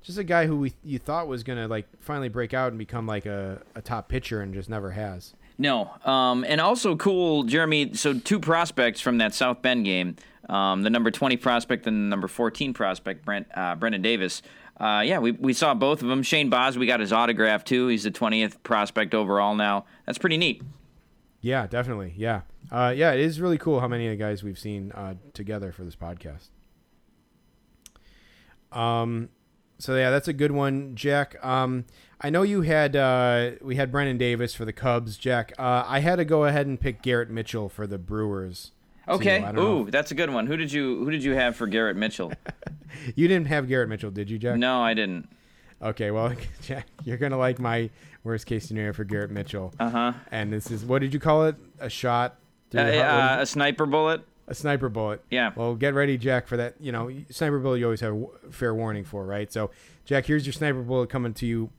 just a guy who we you thought was gonna like finally break out and become like a, a top pitcher and just never has. No. Um, and also cool, Jeremy. So two prospects from that South Bend game, um, the number 20 prospect and the number 14 prospect, Brent uh, Brendan Davis. Uh, yeah, we, we saw both of them. Shane Baz, we got his autograph too. He's the 20th prospect overall now. That's pretty neat. Yeah, definitely. Yeah, uh, yeah. It is really cool how many of the guys we've seen uh, together for this podcast. Um, so yeah, that's a good one, Jack. Um, I know you had uh, we had Brennen Davis for the Cubs, Jack. Uh, I had to go ahead and pick Garrett Mitchell for the Brewers. Okay. Know Ooh, that's a good one. Who did you Who did you have for Garrett Mitchell? [LAUGHS] you didn't have Garrett Mitchell, did you, Jack? no, I didn't. Okay, well, [LAUGHS] Jack, you're gonna like my worst case scenario for Garrett Mitchell. Uh huh. And this is what did you call it? A shot? Uh, through the heart? What did uh, a sniper bullet. A sniper bullet. Yeah. Well, get ready, Jack, for that. You know, sniper bullet you always have a fair warning for, right? So, Jack, here's your sniper bullet coming to you.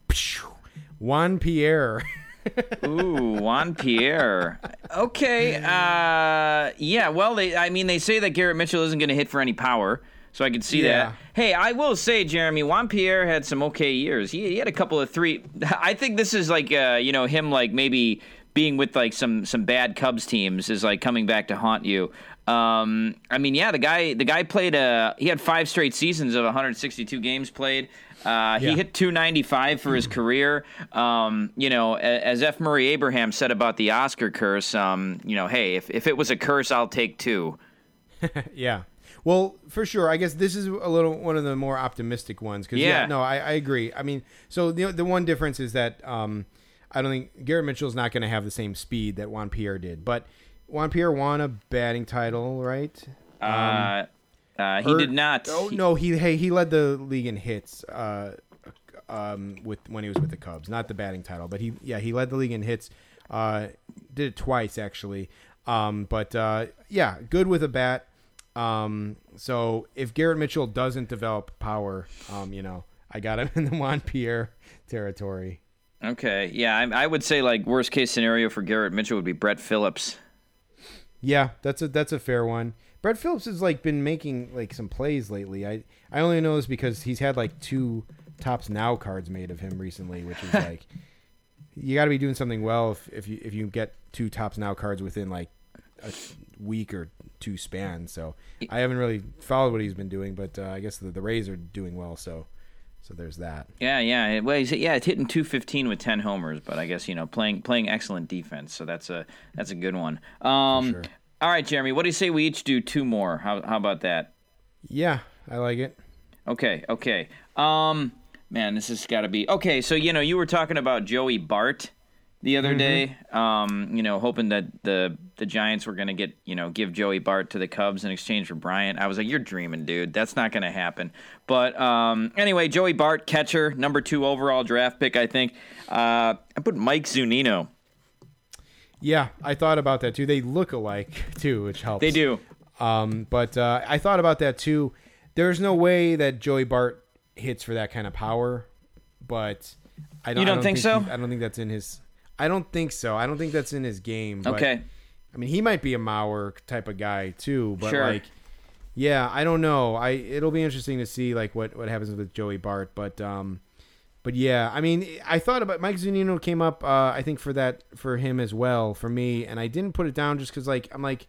Juan Pierre. [LAUGHS] Ooh, Juan Pierre. Okay. Uh, yeah. Well, they. I mean, they say that Garrett Mitchell isn't going to hit for any power, so I could see Yeah. that. Hey, I will say, Jeremy, Juan Pierre had some okay years. He, he had a couple of three. [LAUGHS] I think this is like, uh, you know, him like maybe being with like some some bad Cubs teams is like coming back to haunt you. Um, I mean, yeah, the guy the guy played a he had five straight seasons of 162 games played. Uh, he Yeah. hit 295 for his career. Um, you know, as F. Murray Abraham said about the Oscar curse, um, you know, hey, if, if it was a curse, I'll take two. [LAUGHS] yeah. Well, for sure. I guess this is a little one of the more optimistic ones. Cause yeah. Yeah. no, I, I agree. I mean, so the the one difference is that um, I don't think Garrett Mitchell's not going to have the same speed that Juan Pierre did, but Juan Pierre won a batting title, right? Uh, uh, he Or- did not. Oh He- no, he hey he led the league in hits uh, um, with when he was with the Cubs, not the batting title, but he yeah he led the league in hits. Uh, did it twice actually, um, but uh, yeah, good with a bat. Um, so if Garrett Mitchell doesn't develop power, um, you know, I got him [LAUGHS] in the Juan Pierre territory. Okay, yeah, I, I would say like worst case scenario for Garrett Mitchell would be Brett Phillips. Yeah, that's a that's a fair one. Brett Phillips has like been making like some plays lately. I I only know this because he's had like two Topps now cards made of him recently, which is [LAUGHS] like you got to be doing something well if if you if you get two Topps now cards within like a week or two span. So I haven't really followed what he's been doing, but uh, I guess the, the Rays are doing well. So so there's that. Yeah, yeah. Well, he's, yeah, it's hitting 215 with 10 homers, but I guess you know playing playing excellent defense, so that's a that's a good one. Um, sure. All right, Jeremy, what do you say we each do two more? How how about that? Yeah, I like it. Okay, okay. Um, man, this has got to be okay. So you know, you were talking about Joey Bart the other day. Um, you know, hoping that the the Giants were going to get you know give Joey Bart to the Cubs in exchange for Bryant. I was like, you're dreaming, dude. That's not going to happen. But um, anyway, Joey Bart, catcher, number two overall draft pick, I think. Uh, I put Mike Zunino. Yeah, I thought about that too. They look alike [LAUGHS] too, which helps. They do. Um, but uh, I thought about that too. There's no way that Joey Bart hits for that kind of power, but I don't. You don't I think so? he- I don't think that's in his. I don't think so. I don't think that's in his game. But, Okay. I mean, he might be a Mauer type of guy too, but Sure. like, yeah, I don't know. I it'll be interesting to see like what what happens with Joey Bart, but um, but yeah, I mean, I thought about Mike Zunino came up. Uh, I think for that for him as well for me, and I didn't put it down just because like I'm like,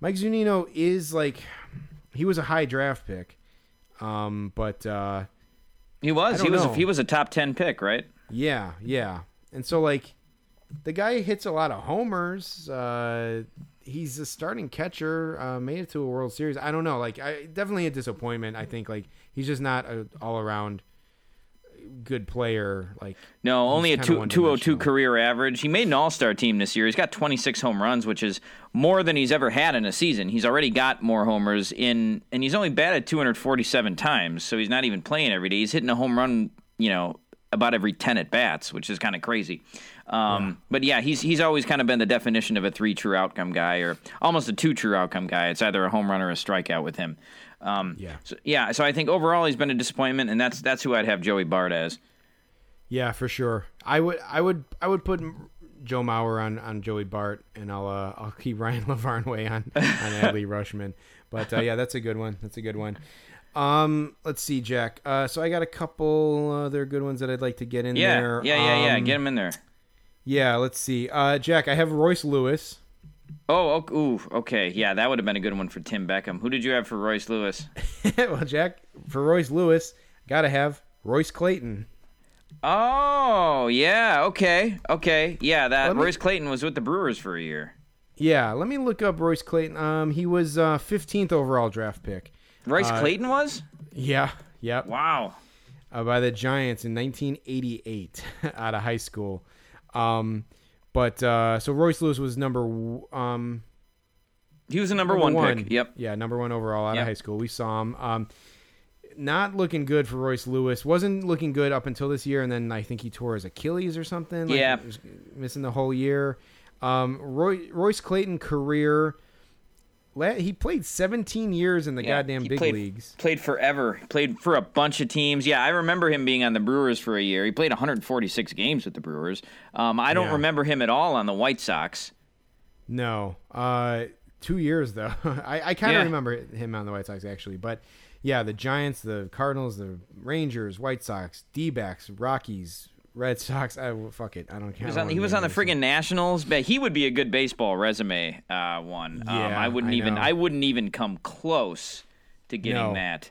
Mike Zunino is like, he was a high draft pick, um, but uh, He was. He was. A, know. he was a top ten pick, right? yeah, yeah, and so like, the guy hits a lot of homers. Uh, he's a starting catcher. Uh, made it to a World Series. I don't know. Like, I definitely a disappointment. I think like he's just not a all around good player. Like, No, only a kinda two, 202 career average. He made an All Star team this year. He's got 26 home runs, which is more than he's ever had in a season. He's already got more homers in, and he's only batted 247 times, so he's not even playing every day. He's hitting a home run, you know, about every 10 at bats, which is kind of crazy. Um, But yeah, he's he's always kind of been the definition of a three true outcome guy, or almost a two true outcome guy. It's either a home run or a strikeout with him. Um, Yeah. So, yeah. So I think overall he's been a disappointment, and that's that's who I'd have Joey Bart as. Yeah, for sure. I would, I would, I would put Joe Mauer on, on Joey Bart, and I'll, uh, I'll keep [LAUGHS] Ryan Lavarnway on on Adley [LAUGHS] Rutschman. But uh, yeah, that's a good one. That's a good one. Um, let's see, Jack. Uh, so I got a couple other good ones that I'd like to get in Yeah, there. yeah, yeah, yeah. Um, Get them in there. Yeah, let's see. Uh, Jack, I have Royce Lewis. Oh, ok- ooh, okay. Yeah, that would have been a good one for Tim Beckham. Who did you have for Royce Lewis? [LAUGHS] well, Jack, for Royce Lewis, gotta have Royce Clayton. Oh, yeah. Okay, okay. Yeah, that me- Royce Clayton was with the Brewers for a year. Yeah, let me look up Royce Clayton. Um, he was uh, 15th overall draft pick. Royce Uh, Clayton was? Yeah, yep. Wow. uh, by the Giants in 1988 [LAUGHS] out of high school. Um, but uh, so Royce Lewis was number um, He was a number, one, pick. Yep. Yeah, number one overall out Yep. of high school. We saw him. Um, not looking good for Royce Lewis. Wasn't looking good up until this year, and then I think he tore his Achilles or something. Like, Yeah. missing the whole year. Um, Roy, Royce Clayton career. He played 17 years in the Yeah, goddamn big played, leagues. Played forever. He played for a bunch of teams. Yeah, I remember him being on the Brewers for a year. He played 146 games with the Brewers. Um, I don't Yeah. remember him at all on the White Sox. No, uh, two years though. [LAUGHS] I, I kind of Yeah. remember him on the White Sox actually, but yeah, the Giants, the Cardinals, the Rangers, White Sox, D-backs, Rockies, Red Sox. I fuck it. I don't care. He was on, he was on the friggin' Nationals, but he would be a good baseball resume uh, one. um, Yeah, I wouldn't I even know. I wouldn't even come close to getting No. that.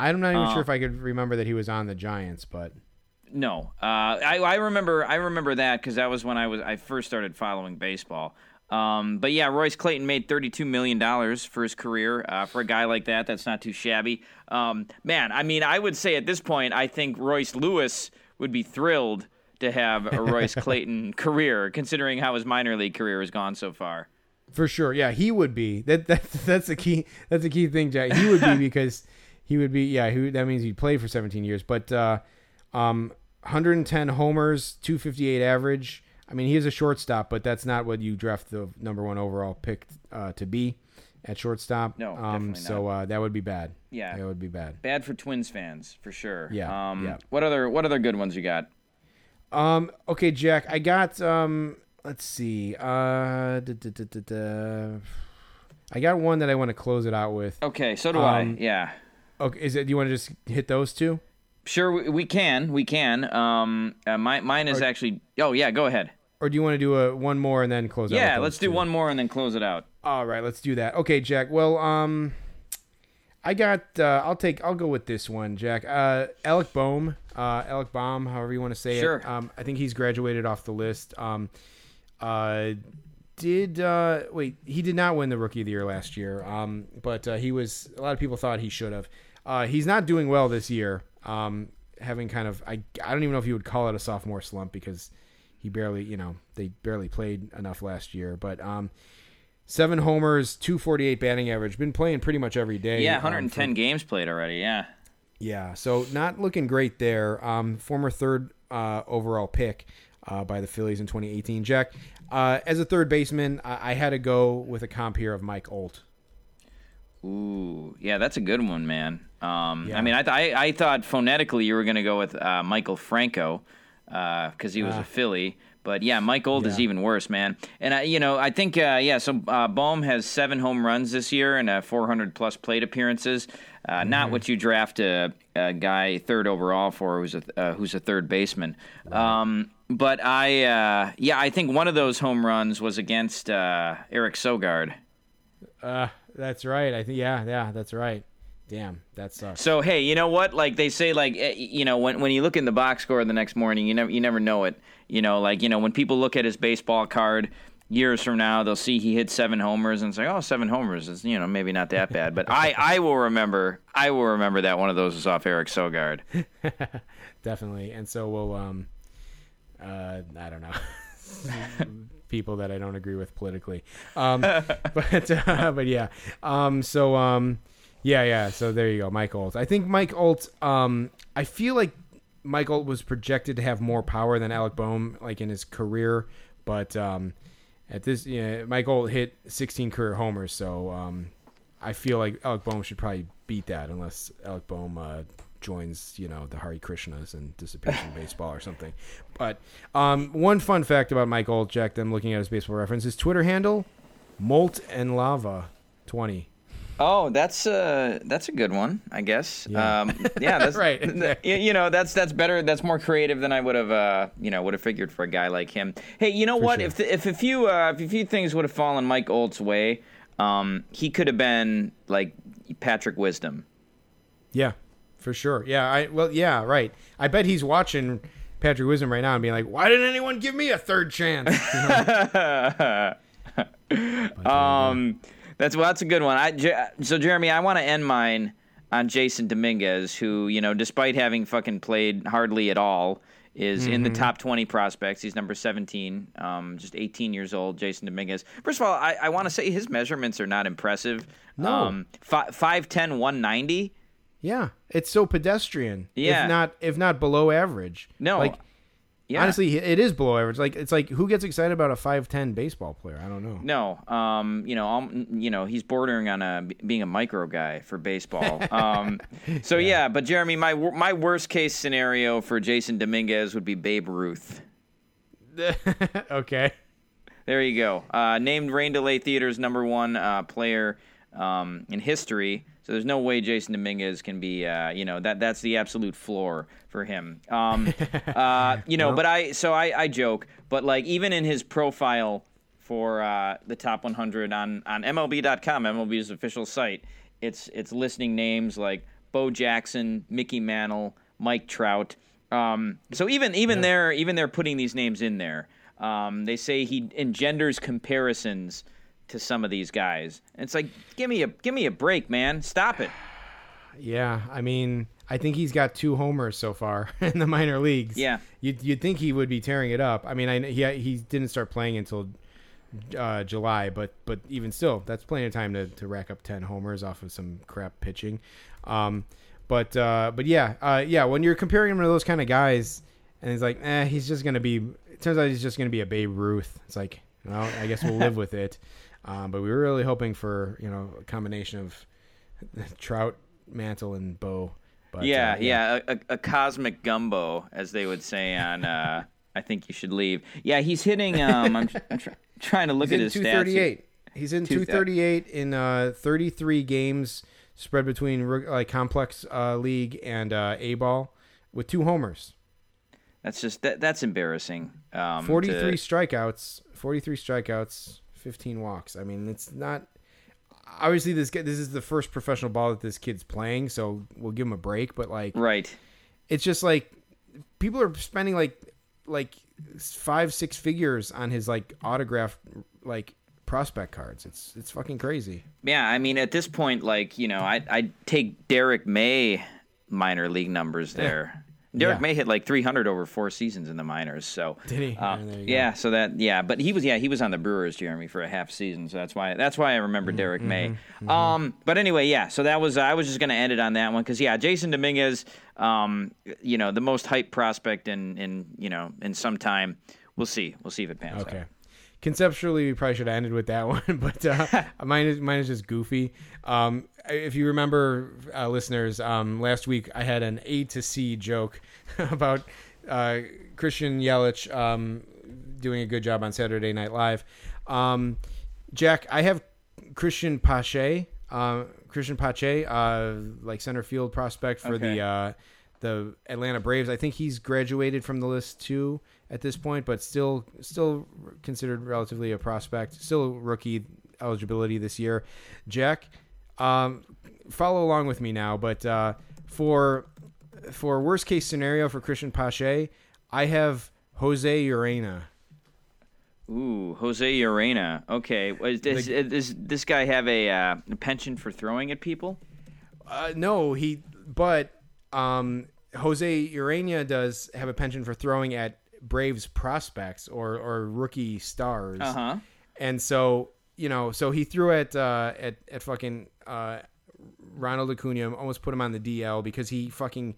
I'm not even Uh, sure if I could remember that he was on the Giants, but No, uh, I, I remember I remember that because that was when I was I first started following baseball. Um, but yeah, Royce Clayton made thirty-two million dollars for his career. Uh, for a guy like that, that's not too shabby. Um, man, I mean, I would say at this point, I think Royce Lewis would be thrilled to have a Royce [LAUGHS] Clayton career, considering how his minor league career has gone so far. for sure, yeah, he would be. That that [LAUGHS] that's a key. That's a key thing, Jack. He would be [LAUGHS] because he would be. Yeah, he, that means he'd play for 17 years. But uh, um, 110 homers, 258 average. I mean, he is a shortstop, but that's not what you draft the number one overall pick uh, to be at shortstop. No, um, so uh, that would be bad. Yeah. that would be bad. Bad for Twins fans for sure. Yeah, Um, yeah. What other What other good ones you got? Um. Okay, Jack. I got. Um. Let's see. Uh. da- da- da- da- da. I got one that I want to close it out with. Okay, so do I. Um, Yeah. Okay. Is it? Do you want to just hit those two? Sure, we, we can. We can. Um, uh, my, mine is Or- actually. Oh yeah, go ahead. Or do you want to do a one more and then close out? Yeah, let's those do two? one more and then close it out. All right, let's do that. Okay, Jack. Well, um, I got. Uh, I'll take. I'll go with this one, Jack. Uh, Alec Bohm. Uh, Alec Baum, however you want to say Sure. it. Um, I think he's graduated off the list. Um, uh, did uh, wait? He did not win the Rookie of the Year last year. Um, but uh, he was. A lot of people thought he should have. Uh, he's not doing well this year. Um, having kind of. I. I don't even know if you would call it a sophomore slump because he barely. You know, they barely played enough last year. But um, seven homers, two forty eight batting average. Been playing pretty much every day. Yeah, um, 110 for- games played already. Yeah. yeah, so not looking great there. Um, former third uh, overall pick uh, by the Phillies in 2018. Jack, uh, as a third baseman, I-, I had to go with a comp here of Mike Olt. Ooh, yeah, that's a good one, man. Um, Yeah. I mean, I, th- I I thought phonetically you were going to go with uh, Maikel Franco because he was a Philly. But yeah, Mike Olt is Ah. Even worse, man. And I, you know, I think uh, yeah. So uh, Bohm has seven home runs this year and uh, 400 plus plate appearances. Uh, Mm-hmm. Not what you draft a, a guy third overall for, who's a uh, who's a third baseman. Um, but I uh, yeah, I think one of those home runs was against uh, Eric Sogard. Uh, that's right. I think yeah, yeah, that's right. Damn, that sucks. So hey, you know what? Like they say, like eh, you know, when when you look in the box score the next morning, you never you never know it. You know, like you know, when people look at his baseball card years from now, they'll see he hit seven homers and say, "Oh, seven homers is you know maybe not that bad." But I I will remember I will remember that one of those was off Eric Sogard. [LAUGHS] Definitely. And so we'll um, uh, I don't know. [LAUGHS] people that I don't agree with politically. Um, [LAUGHS] but uh, but yeah. Um, so um, yeah, yeah. So there you go, Mike Olt. I think Mike Olt. Um, I feel like Olt was projected to have more power than Alec Bohm, like in his career, but um, at this, yeah, Mike Olt hit 16 career homers. So um, I feel like Alec Bohm should probably beat that, unless Alec Bohm uh, joins, you know, the Hari Krishnas and disappears from [LAUGHS] baseball or something. But um, one fun fact about Mike Jack, them looking at his baseball reference, his Twitter handle, Molt and Lava 20. Oh, that's uh that's a good one, I guess. Yeah. Um, yeah, [LAUGHS] that's Right, exactly. You, know, that's that's better. That's more creative than I would have, uh, you know, would have figured for a guy like him. Hey, you know what? sure. If the, if a few uh, if a few things would have fallen Mike Olt's way, um, he could have been like Patrick Wisdom. Yeah, for sure. Yeah, I well, yeah, right. I bet he's watching Patrick Wisdom right now and being like, "Why didn't anyone give me a third chance?" [LAUGHS] You know? [LAUGHS] Um, that's well, that's a good one. I so Jeremy, I want to end mine on Jasson Dominguez, who you know, despite having fucking played hardly at all, is in Mm-hmm. the top twenty prospects. He's number seventeen, um, just eighteen years old. Jasson Dominguez. First of all, I, I want to say his measurements are not impressive. No. um, fi- 5'10", 190. yeah, it's so pedestrian. Yeah. if not if not below average. No, like yeah. honestly, it is below average. Like it's like who gets excited about a five ten baseball player? I don't know. No, um, you know, um, you know, he's bordering on a being a micro guy for baseball. [LAUGHS] Um, so yeah. but Jeremy, my my worst case scenario for Jasson Dominguez would be Babe Ruth. [LAUGHS] okay. There you go. Uh, named Rain Delay Theater's number one uh, player um, in history. So there's no way Jasson Dominguez can be, uh, you know, that that's the absolute floor for him. Um, [LAUGHS] uh, you know, but I so I, I joke, but like even in his profile for uh, the top 100 on on MLB.com, MLB's official site, it's it's listing names like Bo Jackson, Mickey Mantle, Mike Trout. Um, so even even they're even they're putting these names in there. Um, they say he engenders comparisons to some of these guys. And it's like, give me a give me a break, man. Stop it. [SIGHS] Yeah, I mean, I think he's got two homers so far [LAUGHS] in the minor leagues. Yeah. you'd, you'd think he would be tearing it up. I mean, I he he didn't start playing until uh, July, but but even still, that's plenty of time to, to rack up ten homers off of some crap pitching. Um, but uh, but yeah, uh, yeah, when you're comparing him to those kind of guys, and he's like, eh, he's just gonna be. It turns out he's just gonna be a Babe Ruth. It's like, well, I guess we'll live [LAUGHS] with it. Um, but we were really hoping for you know a combination of [LAUGHS] Trout, Mantle, and Bow. But, yeah, uh, yeah, a, a, a cosmic gumbo, as they would say on. Uh, I think you should leave. Yeah, he's hitting. Um, I'm, I'm tr- [LAUGHS] trying to look He's at his stats. 238. He's in 238 in uh, 33 games spread between like complex uh, league and uh, A ball with two homers, That's just that, that's embarrassing. Um, 43 to- strikeouts, 43 strikeouts, 15 walks. I mean, it's not. Obviously, this guy, this is the first professional ball that this kid's playing, so we'll give him a break. But like, right. it's just like people are spending like like five six figures on his like autograph like prospect cards. It's it's fucking crazy. Yeah, I mean, at this point, like you know, I I take Derrick May minor league numbers there. Derrick Yeah. May hit like 300 over four seasons in the minors. So Did he? Uh, Yeah, go. so that yeah, but he was yeah he was on the Brewers, Jeremy, for a half season. So that's why that's why I remember Mm-hmm, Derrick May. Um, but anyway, yeah. So that was I was just gonna end it on that one because yeah, Jasson Dominguez, um, you know, the most hyped prospect in in you know in some time. We'll see. We'll see if it pans Okay. out. Conceptually, we probably should have ended with that [LAUGHS] one, but uh, [LAUGHS] mine is mine is just goofy. Um, if you remember, uh, listeners, um, last week I had an A to C joke [LAUGHS] about uh, Christian Yelich um, doing a good job on Saturday Night Live. Um, Jack, I have Cristian Pache, uh, Cristian Pache, uh, like center field prospect for Okay. the uh, the Atlanta Braves. I think he's graduated from the list too at this point, but still still considered relatively a prospect. Still rookie eligibility this year. Jack, um, follow along with me now, but uh, for for worst case scenario for Cristian Pache, I have Jose Urena. Ooh, Jose Urena. Okay, does, does this guy have a, uh, a penchant for throwing at people? Uh, no, he but um, Jose Urena does have a penchant for throwing at Braves prospects or or rookie stars. Uh huh. And so, you know, so he threw at uh, at at fucking uh, Ronald Acuna, almost put him on the DL because he fucking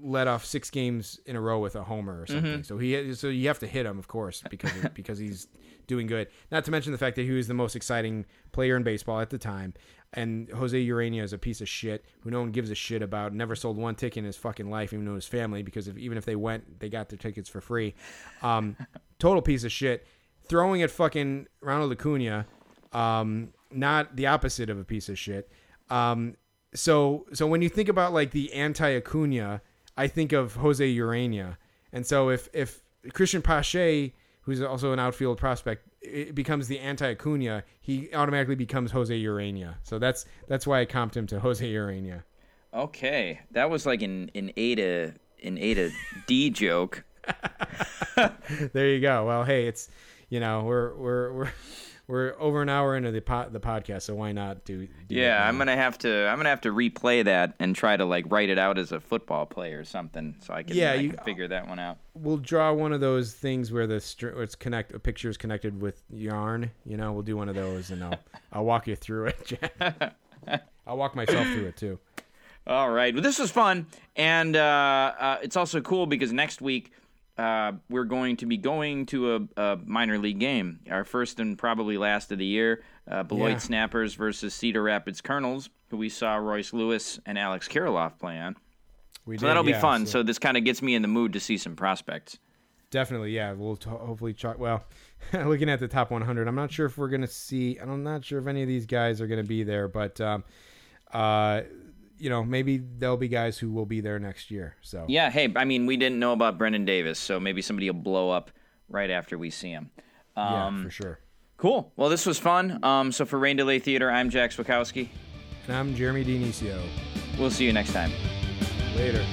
let off six games in a row with a homer or something. So he so you have to hit him, of course, because [LAUGHS] because he's doing good. Not to mention the fact that he was the most exciting player in baseball at the time. And Jose Urena is a piece of shit who no one gives a shit about. Never sold one ticket in his fucking life, even to his family, because if, even if they went, they got their tickets for free. Um, [LAUGHS] total piece of shit. Throwing at fucking Ronald Acuna, um, not the opposite of a piece of shit. Um, so so when you think about like the anti Acuna, I think of Jose Urena, and so if if Cristian Pache, who's also an outfield prospect, it becomes the anti Acuna, he automatically becomes Jose Urena. So that's that's why I comped him to Jose Urena. Okay, that was like an an A to an A to D joke. [LAUGHS] there you go. Well, hey, it's you know we're we're we're we're over an hour into the pod, the podcast, so why not do? do Yeah, I'm gonna have to I'm gonna have to replay that and try to like write it out as a football play or something, so I can Yeah, I you- can figure that one out. We'll draw one of those things where the str- it's connect a picture is connected with yarn. You know, we'll do one of those, and I'll [LAUGHS] I'll walk you through it. Jack. [LAUGHS] I'll walk myself through it too. All right. Well, this was fun, and uh, uh, it's also cool because next week uh, we're going to be going to a, a minor league game, our first and probably last of the year. Uh, Beloit Yeah. Snappers versus Cedar Rapids Kernels, who we saw Royce Lewis and Alex Kirilloff play on. We So did, that'll be fun. so- So this kind of gets me in the mood to see some prospects. Definitely, yeah. We'll t- hopefully try. Well, [LAUGHS] looking at the top 100, I'm not sure if we're gonna see. I'm not sure if any of these guys are gonna be there, but um, uh, you know, maybe there'll be guys who will be there next year. So Yeah. Hey, I mean, we didn't know about Brendan Davis, so maybe somebody will blow up right after we see him. yeah, Um, for sure. Cool. Well, this was fun. Um, so for Rain Delay Theater, I'm Jack Swakowski. And I'm Jeremy Dinicio. We'll see you next time. Later.